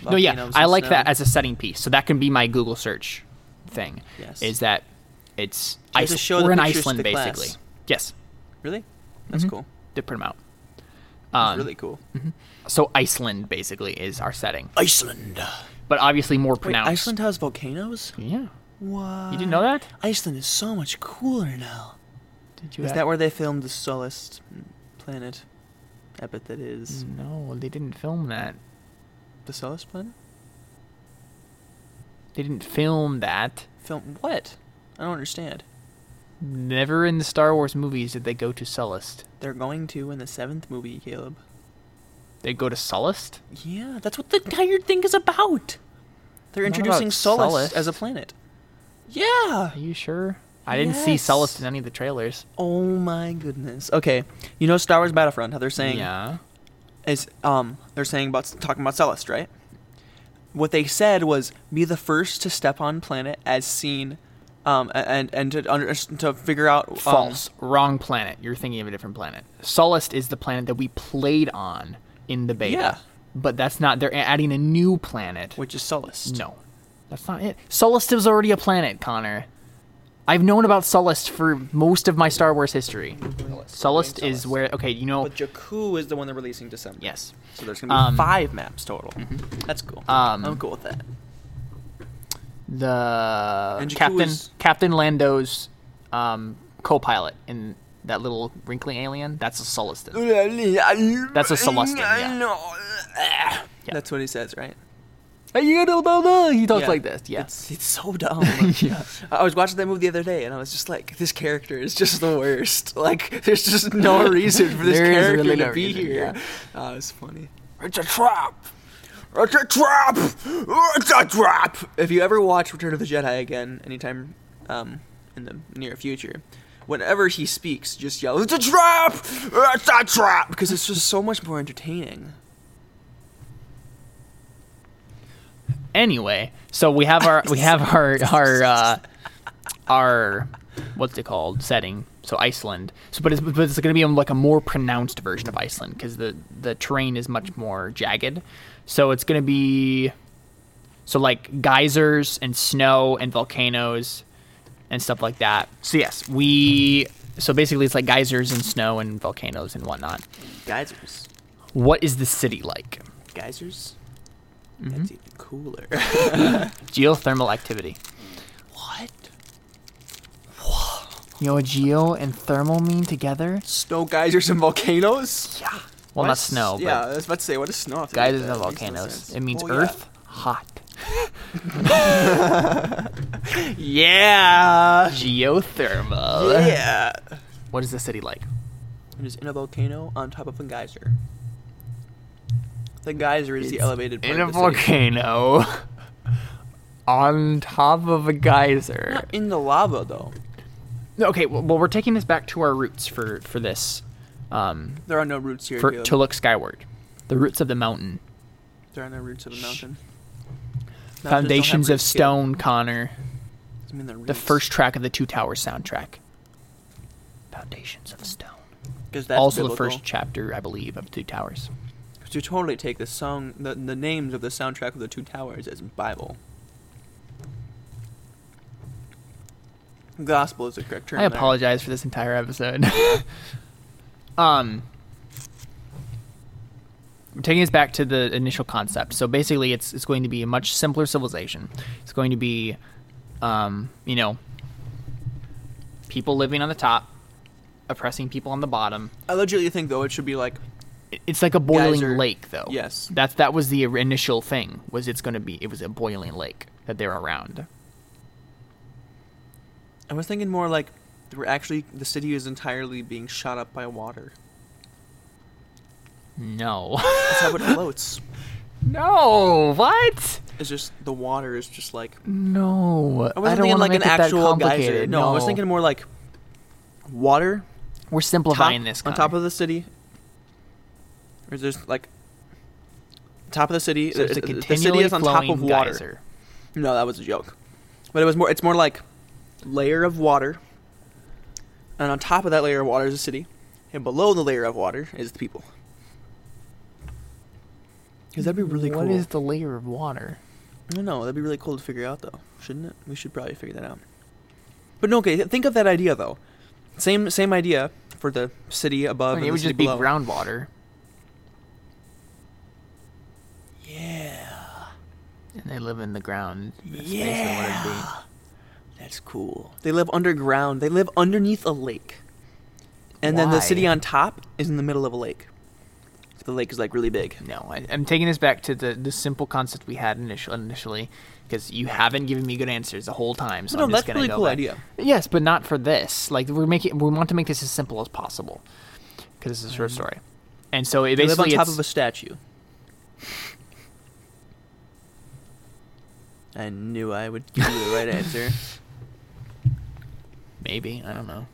No yeah i like snow. that as a setting piece so that can be my google search thing Yes. is that it's you have Ice- show we're in iceland the class. basically yes really. That's Mhm. cool. to print them out Um, really cool. So Iceland basically is our setting, Iceland. but obviously more Wait, pronounced. Iceland has volcanoes. Yeah, What? you didn't know that? Iceland is so much cooler now. Did you? Is that where they filmed the Sullust planet? I bet that is No, they didn't film that. The Sullust planet. They didn't film that. Film what? I don't understand. Never in the Star Wars movies did they go to Sullust. They're going to in the seventh movie, Caleb. They go to Sullust. Yeah, that's what the entire thing is about. They're Not introducing about Sullust as a planet. Yeah. Are you sure? I didn't see Sullust in any of the trailers. Oh my goodness. Okay, you know Star Wars Battlefront? How they're saying yeah. Is um they're saying about talking about Sullust, right? What they said was be the first to step on planet as seen, um and and to under, to figure out um, False. Wrong planet. You're thinking of a different planet. Sullust is the planet that we played on in the beta. Yeah. But that's not. They're adding a new planet. which is Sullust. No, that's not it. Sullust is already a planet, Connor. I've known about Sullust for most of my Star Wars history. Sullust is where okay, you know. But Jakku is the one they're releasing December. Yes. So there's gonna be Um, mm-hmm. five maps total. That's cool. Um, I'm cool with that. The Captain is- Captain Lando's um, co-pilot in that little wrinkly alien. That's a Sullustan. *laughs* That's a Celestin, yeah. That's what he says, right? You don't know. He talks Yeah. like this. Yeah. It's it's so dumb. *laughs* yeah. I was watching that movie the other day, and I was just like, "This character is just the worst. *laughs* Like, there's just no *laughs* reason for this There is character really to no be reason, here." yeah. Oh, it's funny. It's a trap. It's a trap. It's a trap. If you ever watch Return of the Jedi again, anytime, um, in the near future. Whenever he speaks, just yell, "It's a trap! It's a trap!" Because it's just so much more entertaining. Anyway, so we have our we have our *laughs* our uh, our what's it called setting. So Iceland. So but it's but it's going to be like a more pronounced version of Iceland because the the terrain is much more jagged. So it's going to be so like geysers and snow and volcanoes and stuff like that. So yes, we so basically it's like geysers and snow and volcanoes and whatnot. Geysers. What is the city like? Geysers? Mm-hmm. Cooler. *laughs* Geothermal activity. what? You know what geo and thermal mean together? Snow geysers and volcanoes? Yeah. Well, What not snow, Yeah, but I was about to say, what is snow? have to do with geysers and no volcanoes. It means Well, yeah. Earth hot. *laughs* Yeah. Geothermal. Yeah. What is the city like? It is in a volcano on top of a geyser. The geyser is the elevated part in a volcano *laughs* on top of a geyser. Not in the lava though. Okay, well, well, we're taking this back to our roots for for this. Um, There are no roots here. for Caleb. to look skyward, the roots of the mountain, There are no roots of the mountain. Mountains foundations of Caleb. stone. Connor, I mean, the, first track of the Two Towers soundtrack. Foundations of stone. that's also the first chapter, I believe, of Two Towers. To totally take the song, the, the names of the soundtrack of the Two Towers as Bible. Gospel is the correct term. I there. apologize for this entire episode. *laughs* um, I'm taking us back to the initial concept. So basically, it's it's going to be a much simpler civilization. It's going to be, um, you know, people living on the top, oppressing people on the bottom. I legitimately think though it should be like It's like a boiling lake, though. yes. That's that was the initial thing. Was it's going to be? It was a boiling lake that they're around. I was thinking more like we're actually the city is entirely being shot up by water. No. That's how it *laughs* floats. no. What? It's just the water is just like No, I don't thinking wanna like an it that actual geyser. complicated. No, I was thinking more like water we're top, simplifying this. on top of the city. Or is there's like top of the city. so it's a the- the city is on top of water. geyser. No, that was a joke. But it was more. It's more like layer of water, and on top of that layer of water is the city, and below the layer of water is the people. Because that'd be really What cool. is the layer of water? I don't know. That'd be really cool to figure out, though, shouldn't it? We should probably figure that out. But no, okay. Think of that idea though. Same same idea for the city above I mean, and it the would city just be below. groundwater, Yeah. and they live in the ground. That's basically what it'd be. Yeah. That's cool. They live underground. They live underneath a lake. And then the city on top is in the middle of a lake. The lake is like really big. No, I, I'm taking this back to the, the simple concept we had initial, initially, because you haven't given me good answers the whole time. So no, I'm that's just gonna really go cool back. idea. Yes, but not for this. Like we're making, we want to make this as simple as possible, because it's a short mm. story. And so it They live on top it's- of a statue. I knew I would give you the right answer. *laughs* maybe I don't know.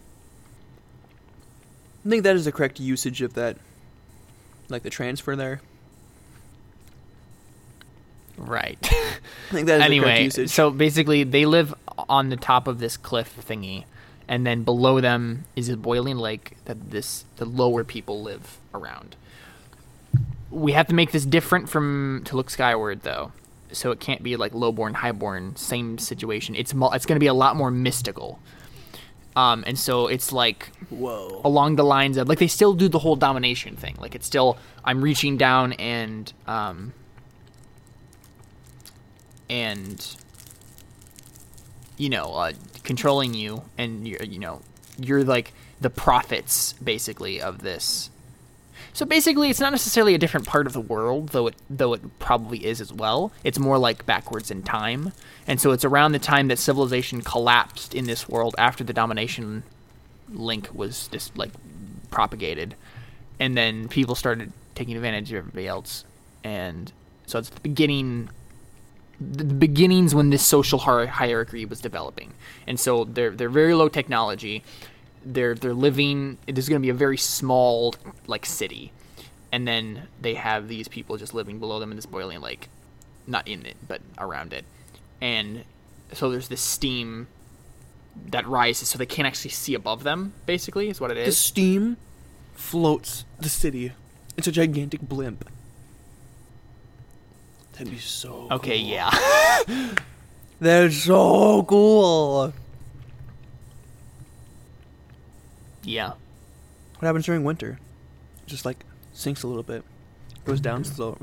I think that is the correct usage of that, like the transfer there. Right. *laughs* I think that is the correct anyway, usage. so basically, they live on the top of this cliff thingy, and then below them is a boiling lake that this the lower people live around. We have to make this different from to look skyward, though, so it can't be like lowborn, highborn, same situation. It's mul- it's going to be a lot more mystical. Um, and so it's like Whoa. along the lines of like they still do the whole domination thing. Like it's still I'm reaching down and um and you know uh, controlling you and you're you know you're like the prophets basically of this. So basically, it's not necessarily a different part of the world, though it though it probably is as well. It's more like backwards in time, and so it's around the time that civilization collapsed in this world after the domination link was just like propagated, and then people started taking advantage of everybody else, and so it's the beginning the beginnings when this social hierarchy was developing, and so they're they're very low technology. They're they're living. It is going to be a very small like city, and then they have these people just living below them in this boiling lake, not in it but around it, and so there's this steam that rises, so they can't actually see above them. Basically, is what it is. The steam floats the city. It's a gigantic blimp. That'd be so. Okay, cool. yeah. *laughs* That's so cool. Yeah. What happens during winter? Just like sinks a little bit, goes down slow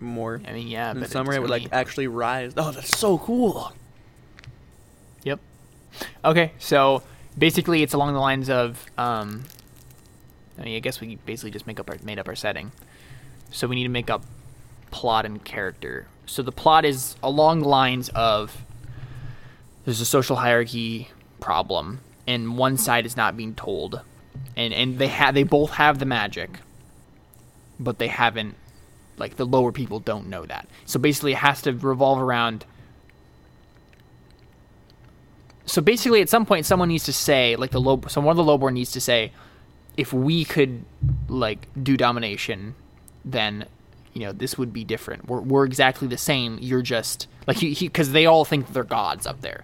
more. I mean, yeah. In but summer, it would like actually rise. Oh, that's so cool. Yep. Okay, so basically, it's along the lines of. Um, I mean, I guess we basically just make up our made up our setting. So we need to make up plot and character. So the plot is along the lines of there's a social hierarchy problem, and one side is not being told, and and they have they both have the magic, but they haven't. Like the lower people don't know that. So basically, it has to revolve around so basically, at some point, someone needs to say, like the low, so one of the lowborn needs to say, if we could like do domination, then you know this would be different. We're we're exactly the same. You're just like he because they all think they're gods up there,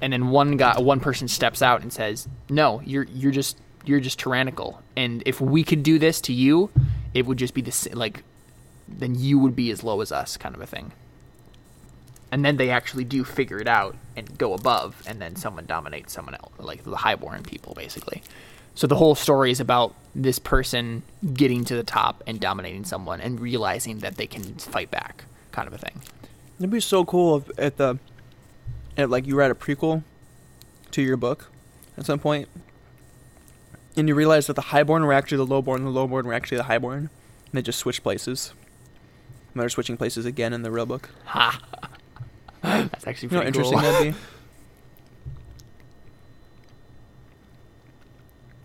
and then one guy, one person steps out and says, no, you're you're just you're just tyrannical. And if we could do this to you, it would just be the like, then you would be as low as us, kind of a thing and then they actually do figure it out and go above, and then someone dominates someone else, like the highborn people, basically. So the whole story is about this person getting to the top and dominating someone, and realizing that they can fight back, kind of a thing. It'd be so cool if at the, at like you write a prequel to your book at some point, and you realize that the highborn were actually the lowborn, and the lowborn were actually the highborn, and they just switched places. And they're switching places again in the real book. Ha! *laughs* That's actually You know pretty interesting cool. that'd be? *laughs*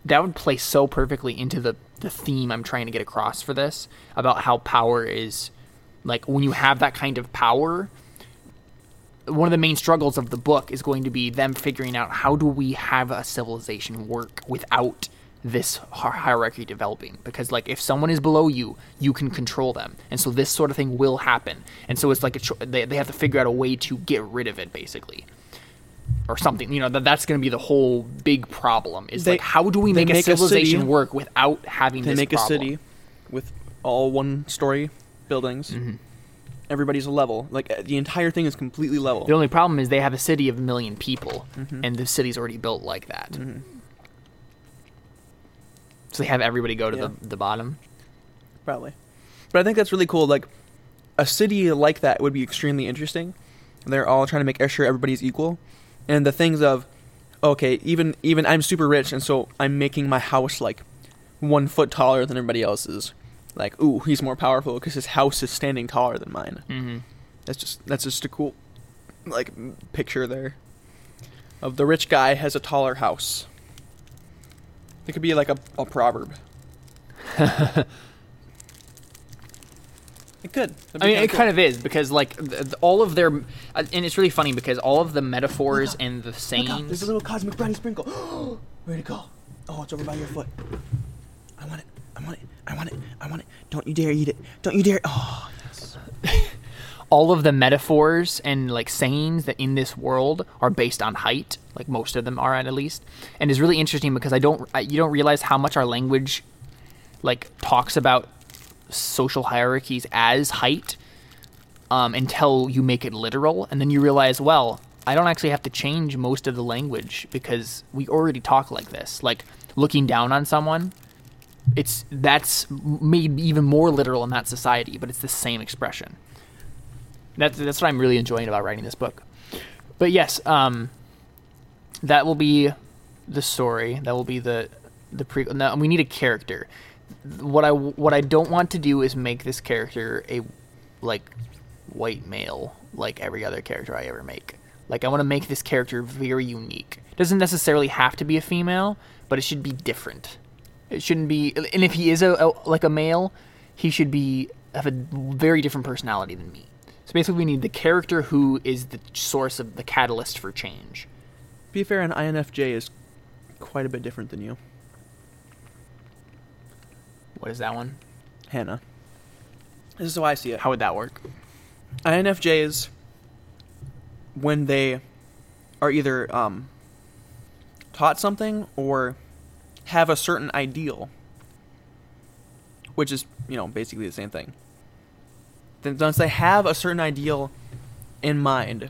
that would play so perfectly into the the theme I'm trying to get across for this about how power is like when you have that kind of power one of the main struggles of the book is going to be them figuring out how do we have a civilization work without this hierarchy developing because like if someone is below you you can control them and so this sort of thing will happen and so it's like a cho- they, they have to figure out a way to get rid of it basically or something you know that that's going to be the whole big problem is They- like how do we make, a make a civilization city- work without having They this make problem? a city with all one story buildings. Mm-hmm. Everybody's a level. Like uh, the entire thing is completely level. The only problem is they have a city of a million people, Mm-hmm. and the city's already built like that. So they have everybody go to Yeah. the, the bottom. Probably. But I think that's really cool. Like, a city like that would be extremely interesting. They're all trying to make sure everybody's equal, and the things of, okay, even even I'm super rich, and so I'm making my house like one foot taller than everybody else's. Like, ooh, he's more powerful because his house is standing taller than mine. Mm-hmm. That's just that's just a cool, like, picture there. Of the rich guy has a taller house. It could be like a, a proverb. *laughs* it could. I mean, it cool. kind of is because like th- th- all of their, uh, and it's really funny because all of the metaphors and the Look out, sayings. there's a little cosmic brownie sprinkle. *gasps* Where'd it go? Oh, it's over by your foot. I want it. I want it. I want it. I want it. Don't you dare eat it. Don't you dare. Oh, yes. *laughs* all of the metaphors and like sayings that in this world are based on height like most of them are at least and it's really interesting because i don't I, you don't realize how much our language like talks about social hierarchies as height um, until you make it literal and then you realize well i don't actually have to change most of the language because we already talk like this like looking down on someone it's that's made even more literal in that society but it's the same expression that's that's what I'm really enjoying about writing this book. But yes, um, that will be the story. That will be the the pre. Now we need a character. What I what I don't want to do is make this character a like white male like every other character I ever make. Like I want to make this character very unique. Doesn't necessarily have to be a female, but it should be different. It shouldn't be. And if he is a, a like a male, he should be have a very different personality than me. So basically, we need the character who is the source of the catalyst for change. Be fair, an INFJ is quite a bit different than you, What is that one? Hannah. This is how I see it. How would that work? INFJs, when they are either um, taught something or have a certain ideal, which is, you know, basically the same thing. Then once they have a certain ideal in mind,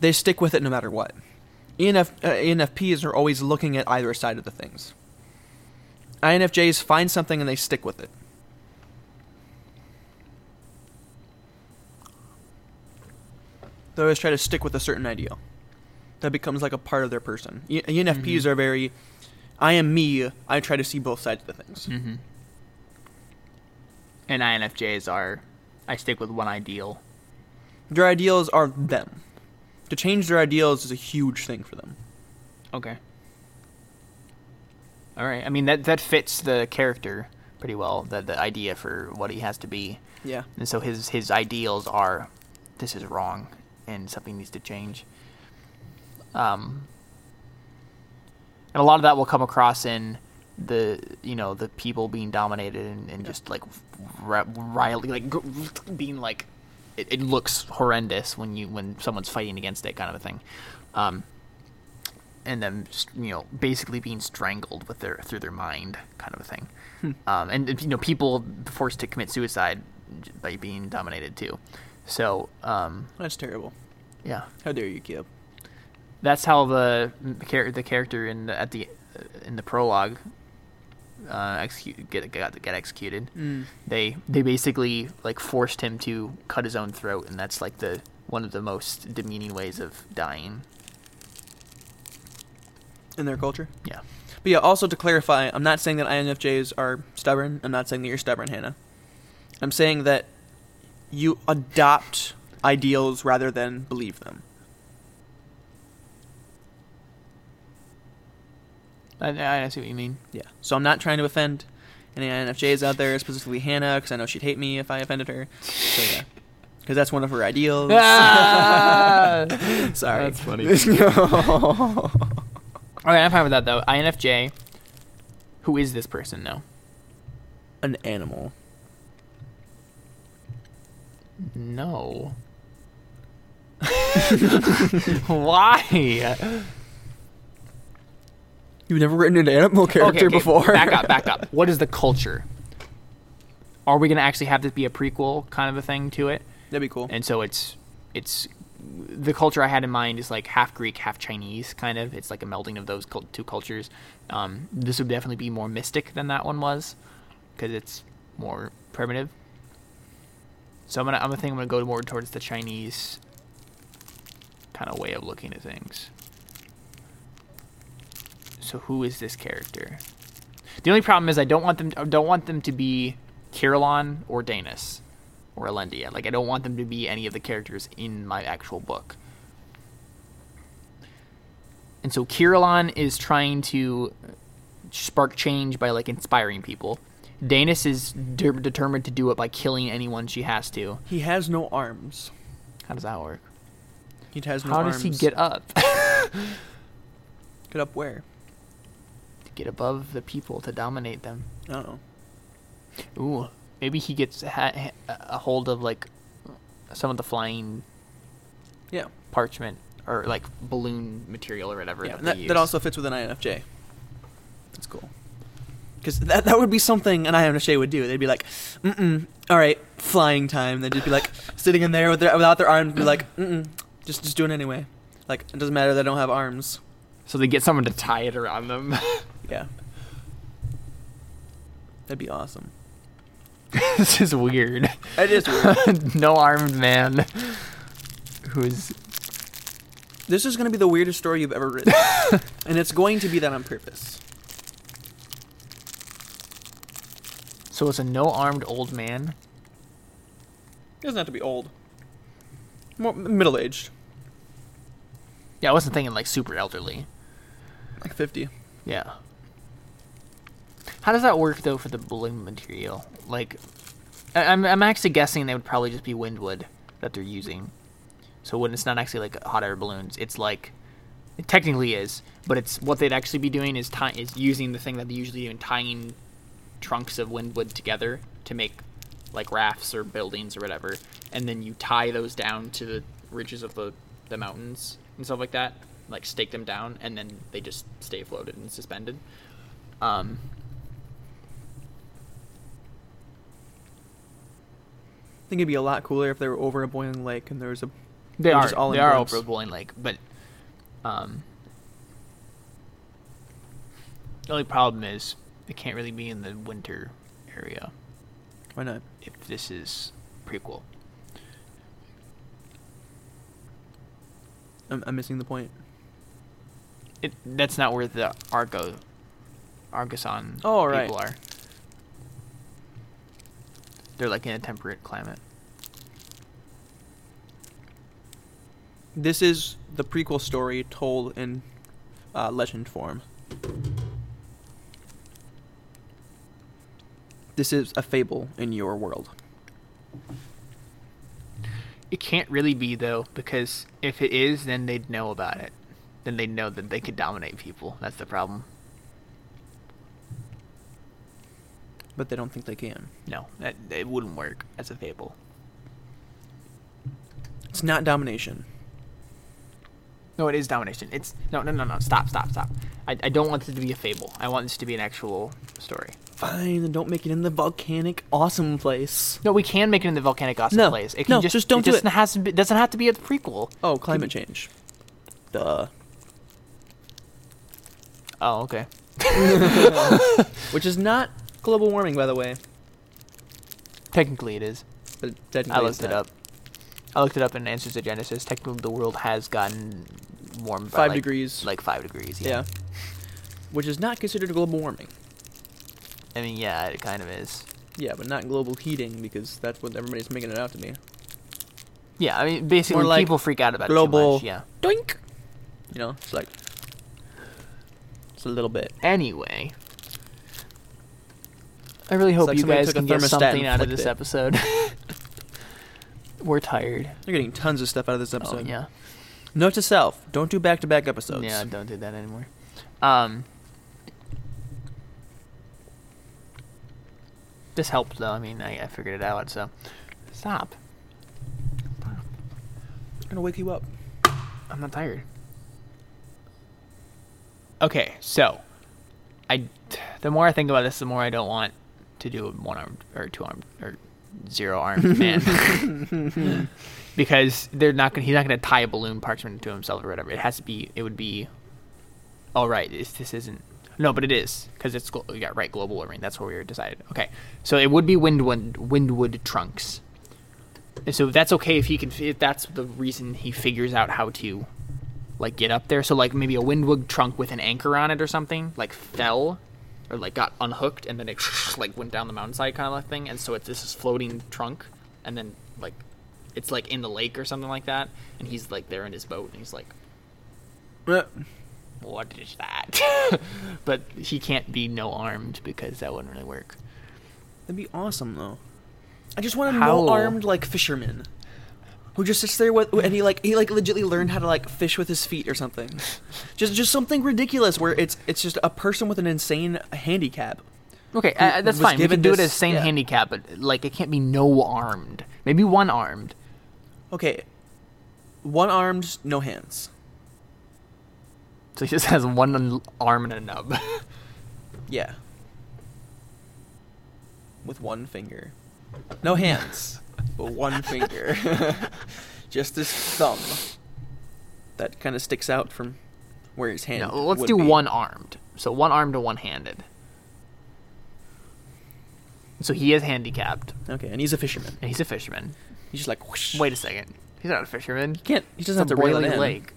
they stick with it no matter what. ENF, uh, ENFPs are always looking at either side of the things. INFJs find something and they stick with it. They always try to stick with a certain ideal. That becomes like a part of their person. E- ENFPs Mhm. are very, I am me. I try to see both sides of the things. Mm-hmm. And INFJs are, I stick with one ideal. Their ideals are them. To change their ideals is a huge thing for them. Okay. All right. I mean that that fits the character pretty well. The the idea for what he has to be, Yeah. and so his his ideals are, this is wrong, and something needs to change. Um. And a lot of that will come across in the you know the people being dominated and, and just like ri- riley like being like it, it looks horrendous when you when someone's fighting against it kind of a thing. Um and them you know basically being strangled with their through their mind kind of a thing. Um and you know people forced to commit suicide by being dominated too. So um That's terrible. yeah. How dare you, Kib? That's how the char- the character in the, at the in the prologue uh, execute get got get executed. Mm. They they basically like forced him to cut his own throat, and that's like the one of the most demeaning ways of dying. In their culture? Yeah. But yeah, also to clarify, I'm not saying that INFJs are stubborn. I'm not saying that you're stubborn, Hannah. I'm saying that you adopt ideals rather than believe them. I, I see what you mean. Yeah. So I'm not trying to offend any INFJs out there, specifically Hannah, because I know she'd hate me if I offended her. So yeah. Because that's one of her ideals. Ah! *laughs* Sorry. That's funny. *laughs* *laughs* Okay, I'm fine with that though. INFJ. Who is this person? No. An animal. No. Why? You've never written an animal character before. back up, back up. *laughs* What is the culture? Are we gonna actually have this be a prequel kind of a thing to it? That'd be cool. And so it's it's the culture I had in mind is like half Greek, half Chinese, kind of. It's like a melding of those two cultures. Um, this would definitely be more mystic than that one was, because it's more primitive. So I'm gonna I'm gonna think I'm gonna go more towards the Chinese kind of way of looking at things. So who is this character? The only problem is I don't want them I don't want them to be Kirilon or Danis or Elendia. Like I don't want them to be any of the characters in my actual book. And so Kirilon is trying to spark change by like inspiring people. Danis is de- determined to do it by killing anyone she has to. He has no arms. How does that work? He has no How arms. does he get up? *laughs* Get up where? Get above the people to dominate them. I. Ooh, maybe he gets ha- a hold of like some of the flying Yeah. parchment or like balloon material or whatever. Yeah, that, that, that also fits with an INFJ. That's cool. Because that, that would be something an INFJ would do. They'd be like, mm-mm, all right, flying time. They'd just be like *laughs* sitting in there with their, without their arms, and be like, mm-mm, just, just doing it anyway. Like, it doesn't matter they don't have arms. So they get someone to tie it around them. *laughs* Yeah. That'd be awesome. *laughs* this is weird. It is weird. *laughs* no armed man who's this is going to be the weirdest story you've ever written. and it's going to be that on purpose. so it's a no armed old man. He doesn't have to be old. More middle aged. Yeah, I wasn't thinking like super elderly. Like 50. Yeah. How does that work though for the balloon material? Like, I- I'm I'm actually guessing they would probably just be windwood that they're using. So when it's not actually like hot air balloons, it's like it technically is, but it's what they'd actually be doing is tie, is using the thing that they usually do and tying trunks of windwood together to make like rafts or buildings or whatever, and then you tie those down to the ridges of the the mountains and stuff like that, like stake them down, and then they just stay floated and suspended. Um, I think it'd be a lot cooler if they were over a boiling lake and there was a. They They're all they are over Boiling Lake, but um, the only problem is it can't really be in the winter area Why not? if this is prequel. I'm, I'm missing the point. It that's not where the Argo, Argoson Oh, right. people are. They're like in a temperate climate. This is the prequel story told in uh, legend form. This is a fable in your world. It can't really be though, because if it is, then they'd know about it. Then they'd know that they could dominate people. That's the problem. But they don't think they can. No, that it wouldn't work as a fable. It's not domination. No, it is domination. It's no, no, no, no. Stop, stop, stop. I, I don't want this to be a fable. I want this to be an actual story. Fine, then don't make it in the volcanic awesome place. No, we can make it in the volcanic awesome No, place. It can no, just, just don't it do doesn't it. Has to be, doesn't have to be a prequel. Oh, climate change. Duh. Oh, okay. *laughs* Which is not global warming, by the way. Technically, it is. But technically I it's looked it not. up. I looked it up in Answers in Genesis. Technically, the world has gotten warmed by Five like, degrees. like five degrees. Yeah. yeah. Which is not considered global warming. I mean, yeah, it kind of is. Yeah, but not global heating because that's what everybody's making it out to be. Yeah, I mean, basically, like people freak out about it global- too much. Yeah. Doink. You know, it's like a little bit. Anyway, I really hope like you guys can get something out of this it. episode. *laughs* We're tired. You're getting tons of stuff out of this Oh, episode. yeah. Note to self: don't do back-to-back episodes. Yeah, don't do that anymore. Um, this helped though. I mean, I, I figured it out. So, stop. I'm gonna wake you up. I'm not tired. Okay, so I the more I think about this, the more I don't want to do a one armed or two armed or zero armed *laughs* man *laughs* because they're not gonna he's not gonna tie a balloon parchment to himself or whatever. It has to be. It would be. Oh right, this, this isn't. No, but it is because it's yeah right global warming. That's what we were decided. Okay, so it would be windwood windwood trunks. And so that's okay if he can. If that's the reason he figures out how to, like, get up there. So like maybe a windwood trunk with an anchor on it or something, like fell, or like got unhooked and then it *laughs* like went down the mountainside kind of thing. And so it's this floating trunk, and then like, it's like in the lake or something like that. And he's like there in his boat, and he's like, Uh, "What is that?" *laughs* but he can't be no armed because that wouldn't really work. That'd be awesome, though. I just want a no armed like fisherman, who just sits there with and he like he like legitly learned how to like fish with his feet or something. *laughs* just just something ridiculous where it's it's just a person with an insane handicap. Okay, who uh, that's fine. We can do it as same yeah. handicap, but like it can't be no armed. Maybe one armed. Okay, one armed, no hands. So he just has one arm and a nub. Yeah. With one finger. No hands, *laughs* but one finger. *laughs* Just his thumb. That kind of sticks out from where his hand. no, let's do be. one armed. So one armed and one handed. So he is handicapped, Okay, and he's a fisherman. and he's a fisherman. He's just like whoosh. Wait a second, he's not a fisherman. He can't. He doesn't a have to reel it boiling in. lake.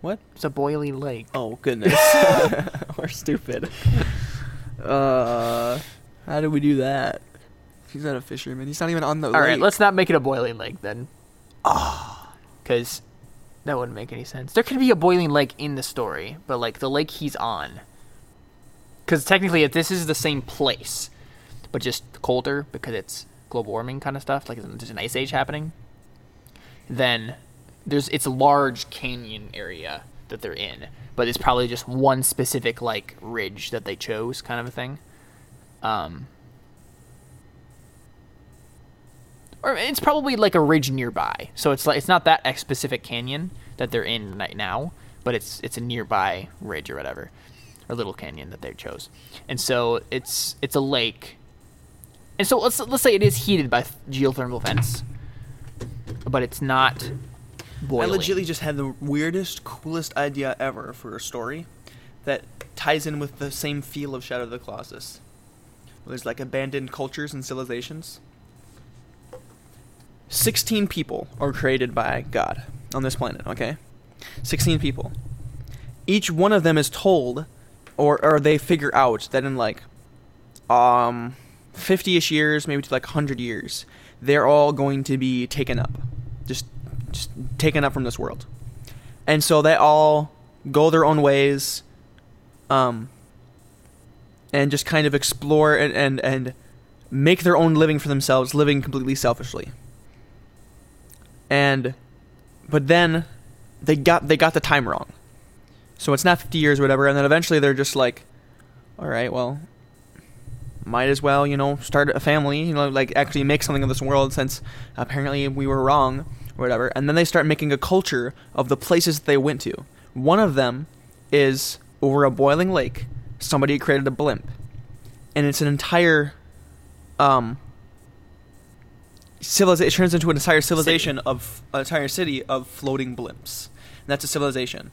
What? It's a boiling lake. Oh goodness. *laughs* *laughs* We're stupid. Uh, how do we do that? He's not a fisherman. He's not even on the lake All right, let's not make it a boiling lake then. Ah. Because that wouldn't make any sense. There could be a boiling lake in the story, but like the lake he's on. Because technically, if this is the same place, but just colder because it's global warming kind of stuff, like there's an ice age happening, then there's it's a large canyon area that they're in, but it's probably just one specific like ridge that they chose, kind of a thing. Um, or it's probably like a ridge nearby, so it's like it's not that specific canyon that they're in right now, but it's it's a nearby ridge or whatever, or little canyon that they chose, and so it's it's a lake, and so let's let's say it is heated by geothermal vents, but it's not boiling. I legitimately just had the weirdest, coolest idea ever for a story that ties in with the same feel of Shadow of the Colossus. There's like abandoned cultures and civilizations. 16 people are created by God on this planet, okay? 16 people. Each one of them is told or or they figure out that in like um 50ish years, maybe to like 100 years, they're all going to be taken up. Just just taken up from this world. And so they all go their own ways um and just kind of explore and and, and make their own living for themselves, living completely selfishly. And but then they got they got the time wrong. So it's not 50 years or whatever and then eventually they're just like all right, well, might as well, you know, start a family, you know, like actually make something of this world since apparently we were wrong or whatever. And then they start making a culture of the places that they went to. One of them is over a boiling lake. Somebody created a blimp, and it's an entire um civilization. It turns into an entire civilization of an entire city of floating blimps. And that's a civilization.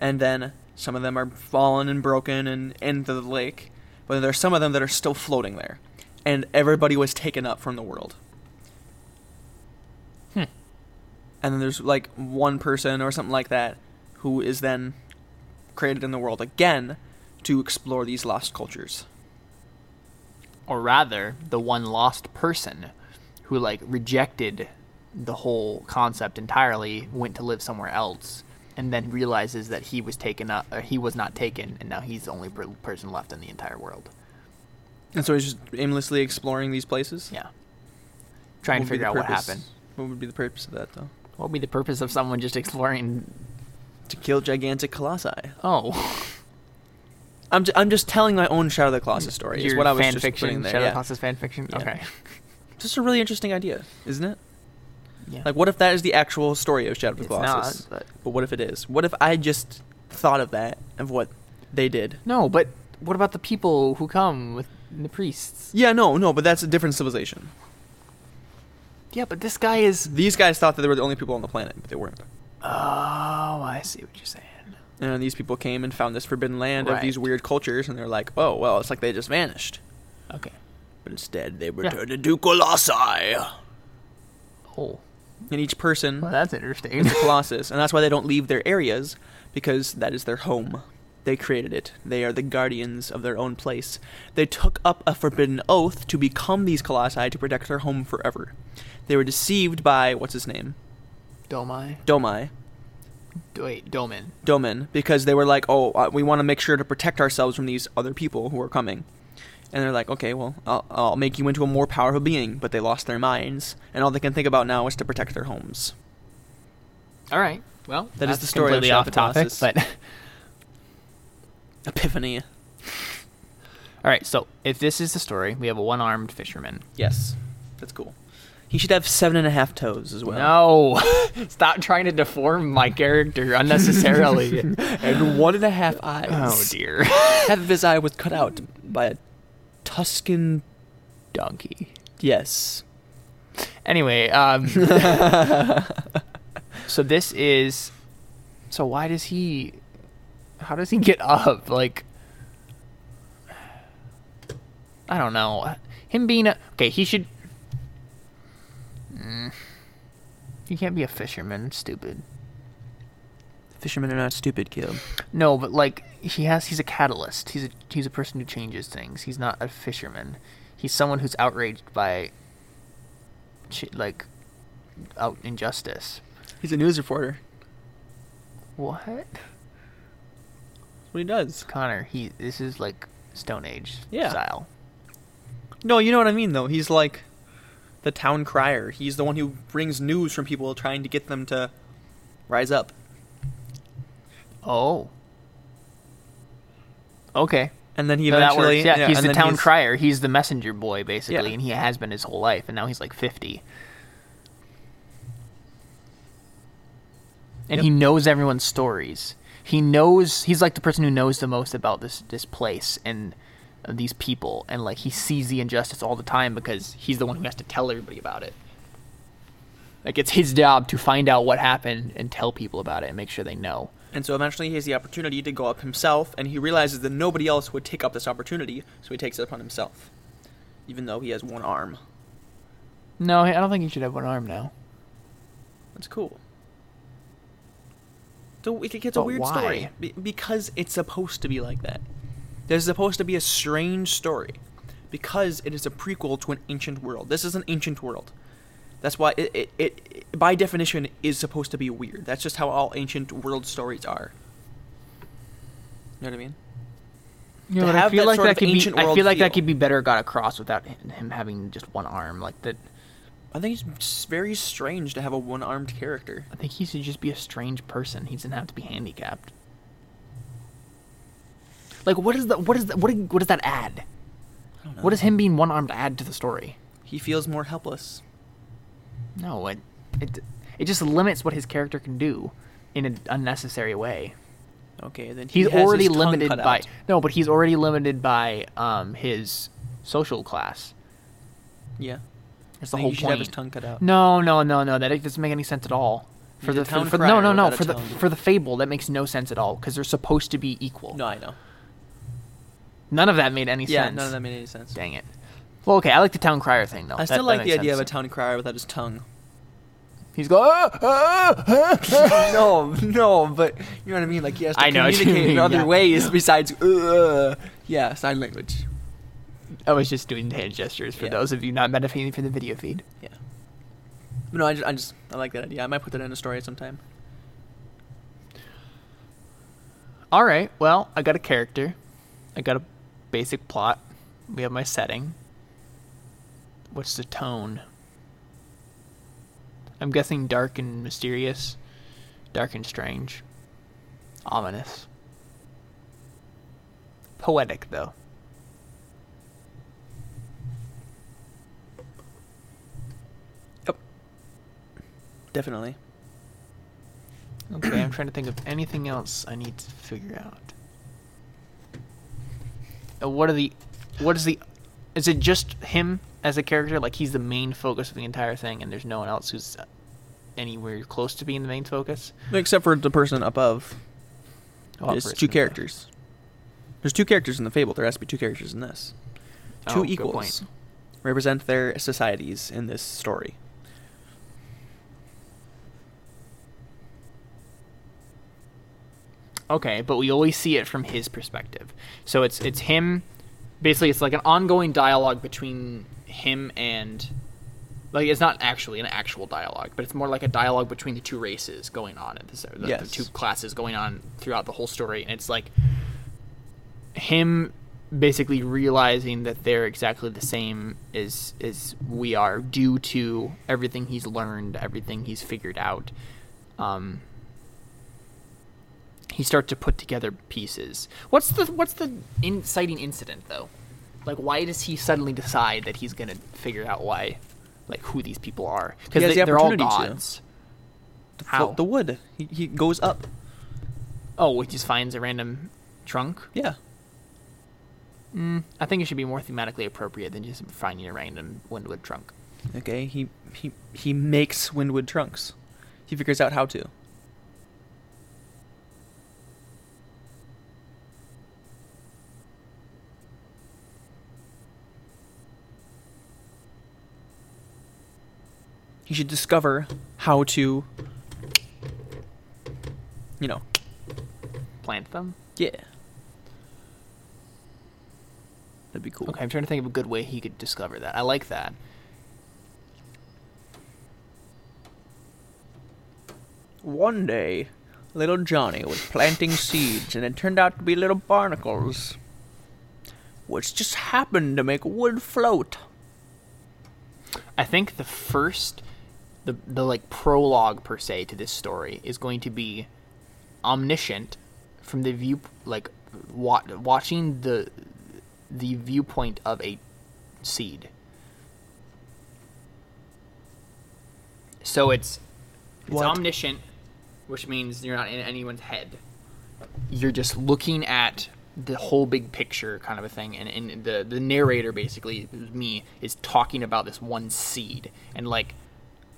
And then some of them are fallen and broken and into the lake, but there's some of them that are still floating there, and everybody was taken up from the world. Hmm. And then there's like one person or something like that who is then created in the world again to explore these lost cultures. or rather the one lost person who like rejected the whole concept entirely went to live somewhere else and then realizes that he was taken up or he was not taken and now he's the only per- person left in the entire world And so he's just aimlessly exploring these places. yeah trying to figure out what happened What would be the purpose of that, though? what would be the purpose of someone just exploring To kill gigantic colossi. oh I'm, j- I'm just telling my own Shadow of the Colossus story. is what I was fan just fiction putting there. Shadow yeah. the Colossus fan fiction Yeah. okay *laughs* Just a really interesting idea, isn't it? yeah Like, what if that is the actual story of Shadow of the it's Colossus? not but But what if it is? What if I just thought of that, of what they did? no but what about the people who come with the priests Yeah, no, no, but that's a different civilization. yeah but this guy is These guys thought that they were the only people on the planet, but they weren't. oh i see what you're saying And these people came and found this forbidden land of Right. these weird cultures, and they're like, oh, well, it's like they just vanished. okay instead, they were Yeah. turned into colossi. oh And each person well that's interesting is a *laughs* colossus, and that's why they don't leave their areas, because that is their home. They created it. They are the guardians of their own place. They took up a forbidden oath to become these colossi to protect their home forever. They were deceived by, what's his name? Domai. Domai. Wait, Dormin. Dormin because they were like, oh, uh, we want to make sure to protect ourselves from these other people who are coming. And they're like, okay, well, I'll, I'll make you into a more powerful being, but they lost their minds, and all they can think about now is to protect their homes. All right. Well, That is that's the story of completely Shadow off topic, but *laughs* Epiphany. all right. So if this is the story, we have a one-armed fisherman. Yes, that's cool. He should have seven and a half toes as well. No, *laughs* stop trying to deform my character unnecessarily. *laughs* and one and a half oh, eyes. oh dear, Half of his eye was cut out by a Tuscan. donkey. Yes. Anyway, um, *laughs* so this is. So why does he? How does he get up? Like, I don't know. Him being a okay, he should. Mm. He can't be a fisherman. Stupid. Fishermen are not stupid, Caleb. No, but like he has, he's a catalyst. He's a he's a person who changes things. He's not a fisherman. He's someone who's outraged by, like, out injustice. He's a news reporter. What? That's what he does. Connor, he this is like Stone Age Yeah. style. No, you know what I mean, though. He's like the town crier. He's the one who brings news from people trying to get them to rise up. Oh. Okay. And then he No, eventually works. Yeah, he's the town he's- crier. He's the messenger boy, basically, Yeah. and he has been his whole life, and now he's like 50. And Yep. he knows everyone's stories. He knows he's like the person who knows the most about this this place and uh, these people, and like he sees the injustice all the time because he's the one who has to tell everybody about it. Like it's his job to find out what happened and tell people about it and make sure they know. And so eventually he has the opportunity to go up himself, and he realizes that nobody else would take up this opportunity, so he takes it upon himself, even though he has one arm. No, I don't think he should have one arm now. That's cool. So it it's a But weird why? story be- because it's supposed to be like that. There's supposed to be a strange story because it is a prequel to an ancient world. This is an ancient world. That's why it, it, it, by definition is supposed to be weird. That's just how all ancient world stories are. You know what I mean? You know, I feel that like that could be. I feel like that could be better got across without him having just one arm. Like that. I think it's very strange to have a one-armed character. I think he should just be a strange person. He doesn't have to be handicapped. Like, what is the what is the, what what does that add? I don't know. What does him being one armed add to the story? He feels more helpless. No, it it it just limits what his character can do in an unnecessary way. Okay, then he He's already limited by out. no, but he's already limited by um his social class. Yeah. That's the whole point. have his tongue cut out. No, no, no, no. That doesn't make any sense at all. For the for, for, no, no, no. For the for the fable, that makes no sense at all because they're supposed to be equal. No, I know. None of that made any Yeah, sense. none of that made any sense. Dang it. Well, okay, I like the town crier thing though. I still that like the makes idea of a town crier without his tongue. He's going. "Ah, ah, ah, ah." *laughs* no, no, but you know what I mean. Like he has to I communicate in other yeah. ways besides, uh, yeah, sign language. I was just doing hand gestures for Yeah. those of you not benefiting from the video feed. Yeah. But no, I just, I just, I like that idea. I might put that in a story sometime. All right. Well, I got a character. I got a basic plot. We have my setting. What's the tone? I'm guessing dark and mysterious, dark and strange, ominous, poetic though. Yep. Definitely. Okay, I'm trying to think of anything else I need to figure out. Uh, what are the what is the is it just him as a character like he's the main focus of the entire thing and there's no one else who's anywhere close to being the main focus? Except for the person above. Oh, There's two above. characters. There's two characters in the fable. There has to be two characters in this. Two Oh, equals represent their societies in this story. Okay, but we always see it from his perspective. So it's it's him basically it's like an ongoing dialogue between him and like it's not actually an actual dialogue, but it's more like a dialogue between the two races going on at this the, the Yes. two classes going on throughout the whole story and it's like him basically realizing that they're exactly the same as as we are due to everything he's learned, everything he's figured out. Um, he starts to put together pieces. What's the what's the inciting incident though? Like why does he suddenly decide that he's gonna figure out why, like who these people are? Because they, the they're all to. gods. The, How? The wood. He, he goes up. Oh, he just finds a random trunk. Yeah. Mm, I think it should be more thematically appropriate than just finding a random windwood trunk. Okay. He he he makes windwood trunks. He figures out how to. He should discover how to, you know, Plant them. yeah. That'd be cool. Okay, I'm trying to think of a good way he could discover that. I like that. One day, little Johnny was planting seeds, and it turned out to be little barnacles, which just happened to make wood float. I think the first, the the like prologue per se to this story is going to be omniscient from the view like wa- watching the the viewpoint of a seed. So it's it's What? omniscient, which means you're not in anyone's head. You're just looking at the whole big picture kind of a thing and, and the the narrator basically me is talking about this one seed and like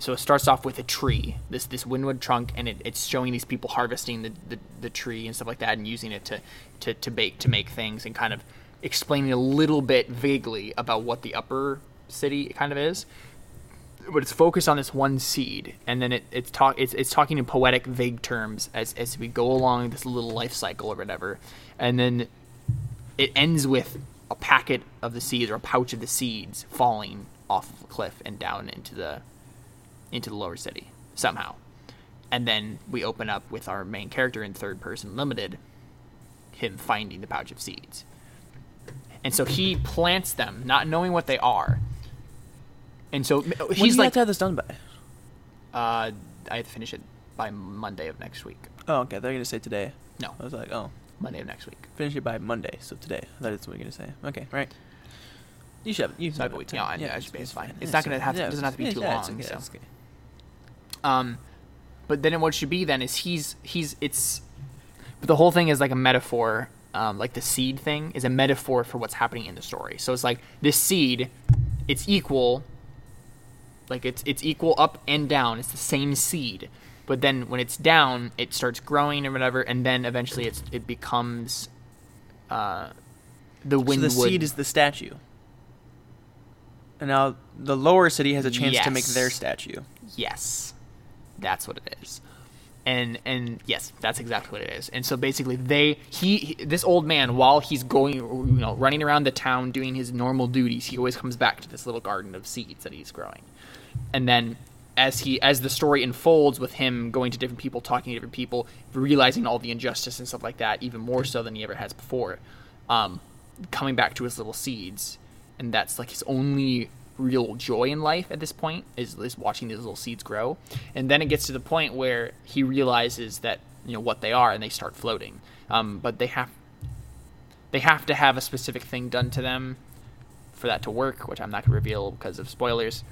so it starts off with a tree this this windwood trunk and it, it's showing these people harvesting the, the, the tree and stuff like that and using it to, to to bake to make things and kind of explaining a little bit vaguely about what the upper city kind of is. But it's focused on this one seed, and then it, it's talk it's, it's talking in poetic, vague terms as as we go along this little life cycle or whatever, and then it ends with a packet of the seeds or a pouch of the seeds falling off of a cliff and down into the into the lower city somehow, and then we open up with our main character in third person limited, him finding the pouch of seeds, and so he plants them, not knowing what they are. And so When do he's you like, have to have this done by? uh, I have to finish it by Monday of next week. Oh, okay. They're gonna say today. No, I was like, oh, Monday of next week. finish it by Monday. So today. That's what you're gonna say. Okay, right. You should. Have, you So I have a week. Yeah. I should be- it's fine. It's Yeah, not gonna have to- yeah, it doesn't have to be yeah, too yeah, it's long, okay, so. Um, but then what should be then is he's he's it's, but the whole thing is like a metaphor. Um, like the seed thing is a metaphor for what's happening in the story. So it's like this seed, it's equal. Like it's it's equal up and down. It's the same seed, but then when it's down, it starts growing or whatever, and then eventually it's it becomes. Uh, the So the seed is the statue. And now the lower city has a chance to make their statue. Yes, that's what it is. And and yes, that's exactly what it is. And so basically, they he, he this old man while he's going, you know, running around the town doing his normal duties, he always comes back to this little garden of seeds that he's growing. And then as he as the story unfolds with him going to different people, talking to different people, realizing all the injustice and stuff like that, even more so than he ever has before, um, coming back to his little seeds, and that's like his only real joy in life at this point is, is watching these little seeds grow. And then it gets to the point where he realizes that you know what they are and they start floating. Um, but they have they have to have a specific thing done to them for that to work which i'm not going to reveal because of spoilers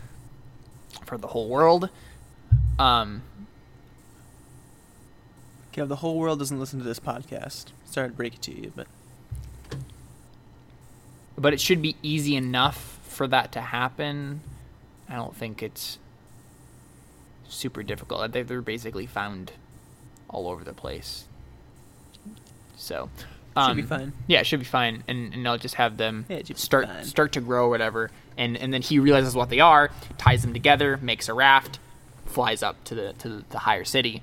for the whole world. Um, Okay, the whole world doesn't listen to this podcast. Sorry to break it to you, but but it should be easy enough for that to happen. I don't think it's super difficult. They- They're basically found all over the place. So, should be um, fine. Yeah, it should be fine, and, and I'll just have them Yeah, it should be start start to grow or whatever, and and then he realizes what they are, ties them together, makes a raft, flies up to the to the higher city,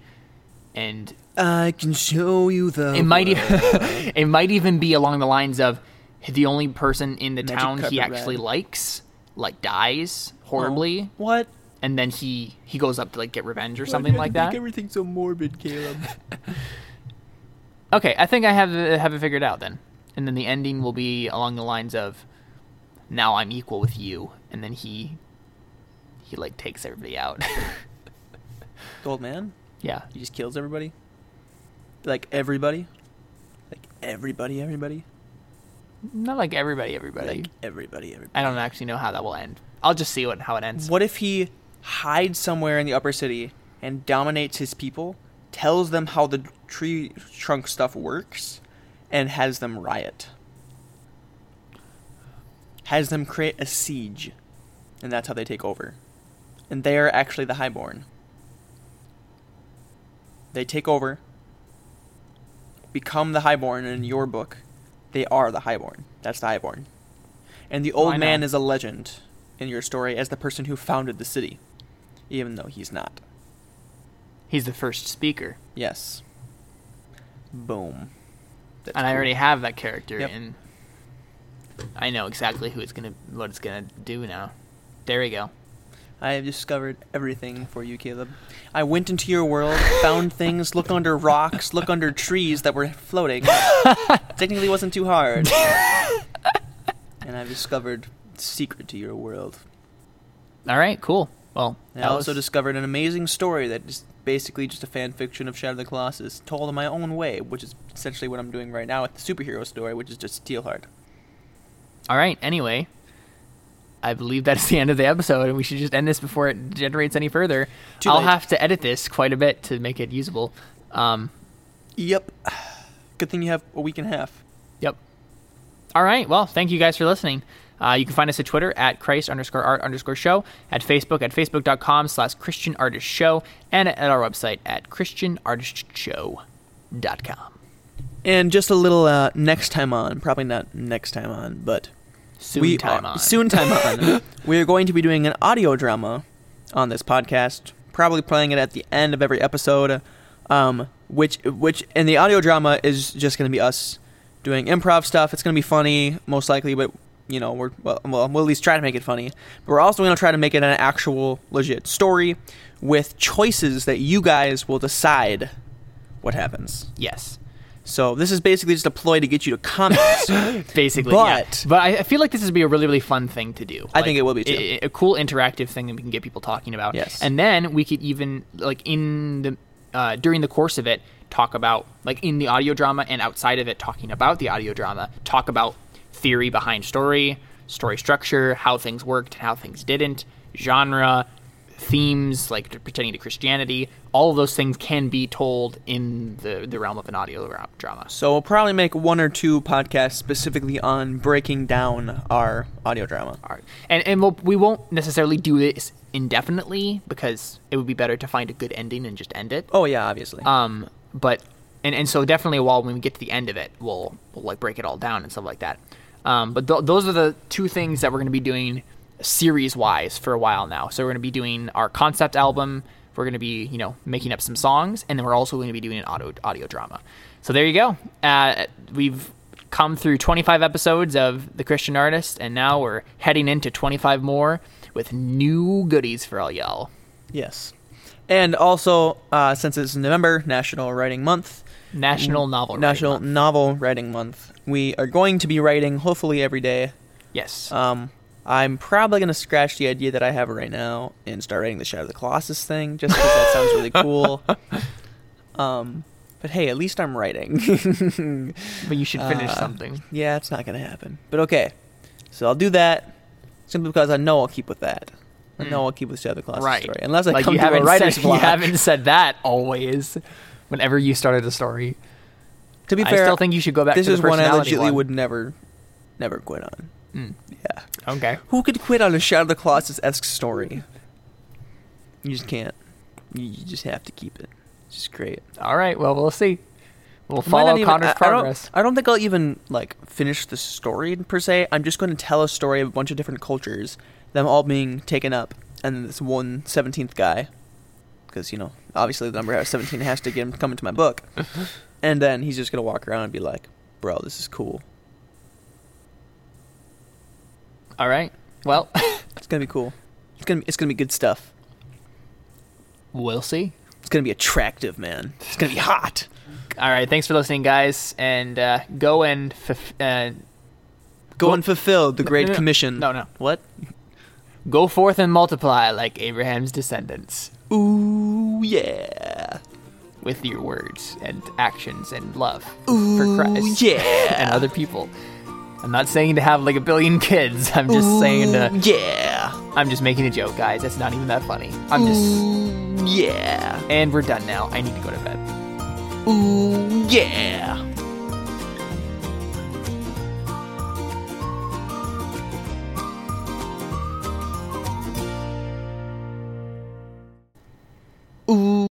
and I can show you the. it might e- *laughs* it might even be along the lines of the only person in the Magic town he actually ride. likes like dies horribly, oh, What? and then he he goes up to like get revenge or Why something like that. Everything so morbid, Caleb. *laughs* Okay, I think I have it- have it figured out then, and then the ending will be along the lines of, "Now I'm equal with you," and then he he like takes everybody out. *laughs* the old man. yeah, He just kills everybody. Like everybody. Like everybody, everybody. Not like everybody, everybody. Like everybody, everybody. I don't actually know how that will end. I'll just see what how it ends. What if he hides somewhere in the upper city and dominates his people, tells them how the tree trunk stuff works, and has them riot? Has them create a siege, and that's how they take over. And they are actually the Highborn. They take over, become the Highborn, in your book, they are the Highborn. That's the Highborn. And the Oh, old man is a legend in your story as the person who founded the city, even though he's not. He's the first speaker. Yes. Boom. That's and I already have that character, Yep. and I know exactly who it's gonna, what it's gonna do now. There we go. I have discovered everything for you, Caleb. I went into your world, found things, looked under rocks, looked under trees that were floating. *laughs* Technically, wasn't too hard. and I've discovered the secret to your world. All right, cool. Well, I also discovered an amazing story that is basically just a fan fiction of Shadow of the Colossus, told in my own way, which is essentially what I'm doing right now with the superhero story, which is just Steelheart. All right. Anyway, I believe that's the end of the episode, and we should just end this before it generates any further. Too I'll late. have to edit this quite a bit to make it usable. Um, Yep. Good thing you have a week and a half. Yep. All right. Well, thank you guys for listening. Uh, you can find us at Twitter at Christ underscore art underscore show, at Facebook at facebook.com slash Christian Artist Show, and at our website at christianartistshow.com. And just a little uh, next time on, probably not next time on, but Soon we time are- on. Soon time on. *laughs* we are going to be doing an audio drama on this podcast, probably playing it at the end of every episode. Um, which which and the audio drama is just going to be us doing improv stuff. It's going to be funny, most likely, but you know we're well, well we'll at least try to make it funny. But we're also going to try to make it an actual legit story with choices that you guys will decide what happens. Yes. So this is basically just a ploy to get you to comment. *gasps* Basically, yeah. But- but I I feel like this would be a really, really fun thing to do. I Like, think it will be, too. A, a cool interactive thing that we can get people talking about. Yes. and then we could even like in the uh, during the course of it talk about like in the audio drama and outside of it talking about the audio drama talk about theory behind story, story structure, how things worked and how things didn't, genre, themes like pertaining to Christianity. All of those things can be told in the the realm of an audio drama. So we'll probably make one or two podcasts specifically on breaking down our audio drama. All right. And and we'll, we won't necessarily do this indefinitely because it would be better to find a good ending and just end it. Oh yeah, obviously. Um, but and and so definitely while when we get to the end of it, we'll we'll like break it all down and stuff like that. Um, but th- those are the two things that we're going to be doing series wise for a while now. So we're going to be doing our concept album. We're going to be you know making up some songs, and then we're also going to be doing an audio audio drama. So there you go. Uh, we've come through 25 episodes of the Christian Artist, and now we're heading into 25 more with new goodies for all y'all. yes. And also, uh, since it's November, National Writing Month, National Novel Writing National Month. Novel Writing Month, we are going to be writing hopefully every day. Yes. Um, I'm probably gonna scratch the idea that I have right now and start writing the Shadow of the Colossus thing, just because that sounds really cool. *laughs* Um, but hey, at least I'm writing. *laughs* but you should finish uh, something. Yeah, it's not gonna happen. But okay, so I'll do that simply because I know I'll keep with that. I know I'll keep with Shadow of the Colossus Hmm. Right. story, unless I like come you to a writer's said, block. You haven't said that always. Whenever you started a story, to be fair, I still think you should go back this to the is one I legitimately one. would never, never quit on. Mm. Yeah, Okay. who could quit on a Shadow of the Colossus esque story? You just can't. You, you just have to keep it. It's just great. All right. Well, we'll see. We'll I follow even- Connor's I- I progress. don't, I don't think I'll even like finish the story per se. I'm just going to tell a story of a bunch of different cultures, them all being taken up, and then this one 17th guy, because you know obviously the number 17 has to get him to come into my book, *laughs* and then he's just gonna walk around and be like, "Bro, this is cool. All right. Well, *laughs* It's gonna be cool. It's gonna be, it's gonna be good stuff. we'll see. It's gonna be attractive, man. It's gonna be hot. All right. Thanks for listening, guys, and uh, go and fulf- uh, Go Well- and fulfill the Great no, no, Commission. no, no. What? go forth and multiply like Abraham's descendants Ooh yeah. with your words and actions and love Ooh for Christ yeah. *laughs* and other people. I'm not saying to have like a billion kids. I'm just Ooh, saying to. Yeah. I'm just making a joke, guys. It's not even that funny. I'm just. Yeah. And we're done now. I need to go to bed. Ooh, yeah. Ooh.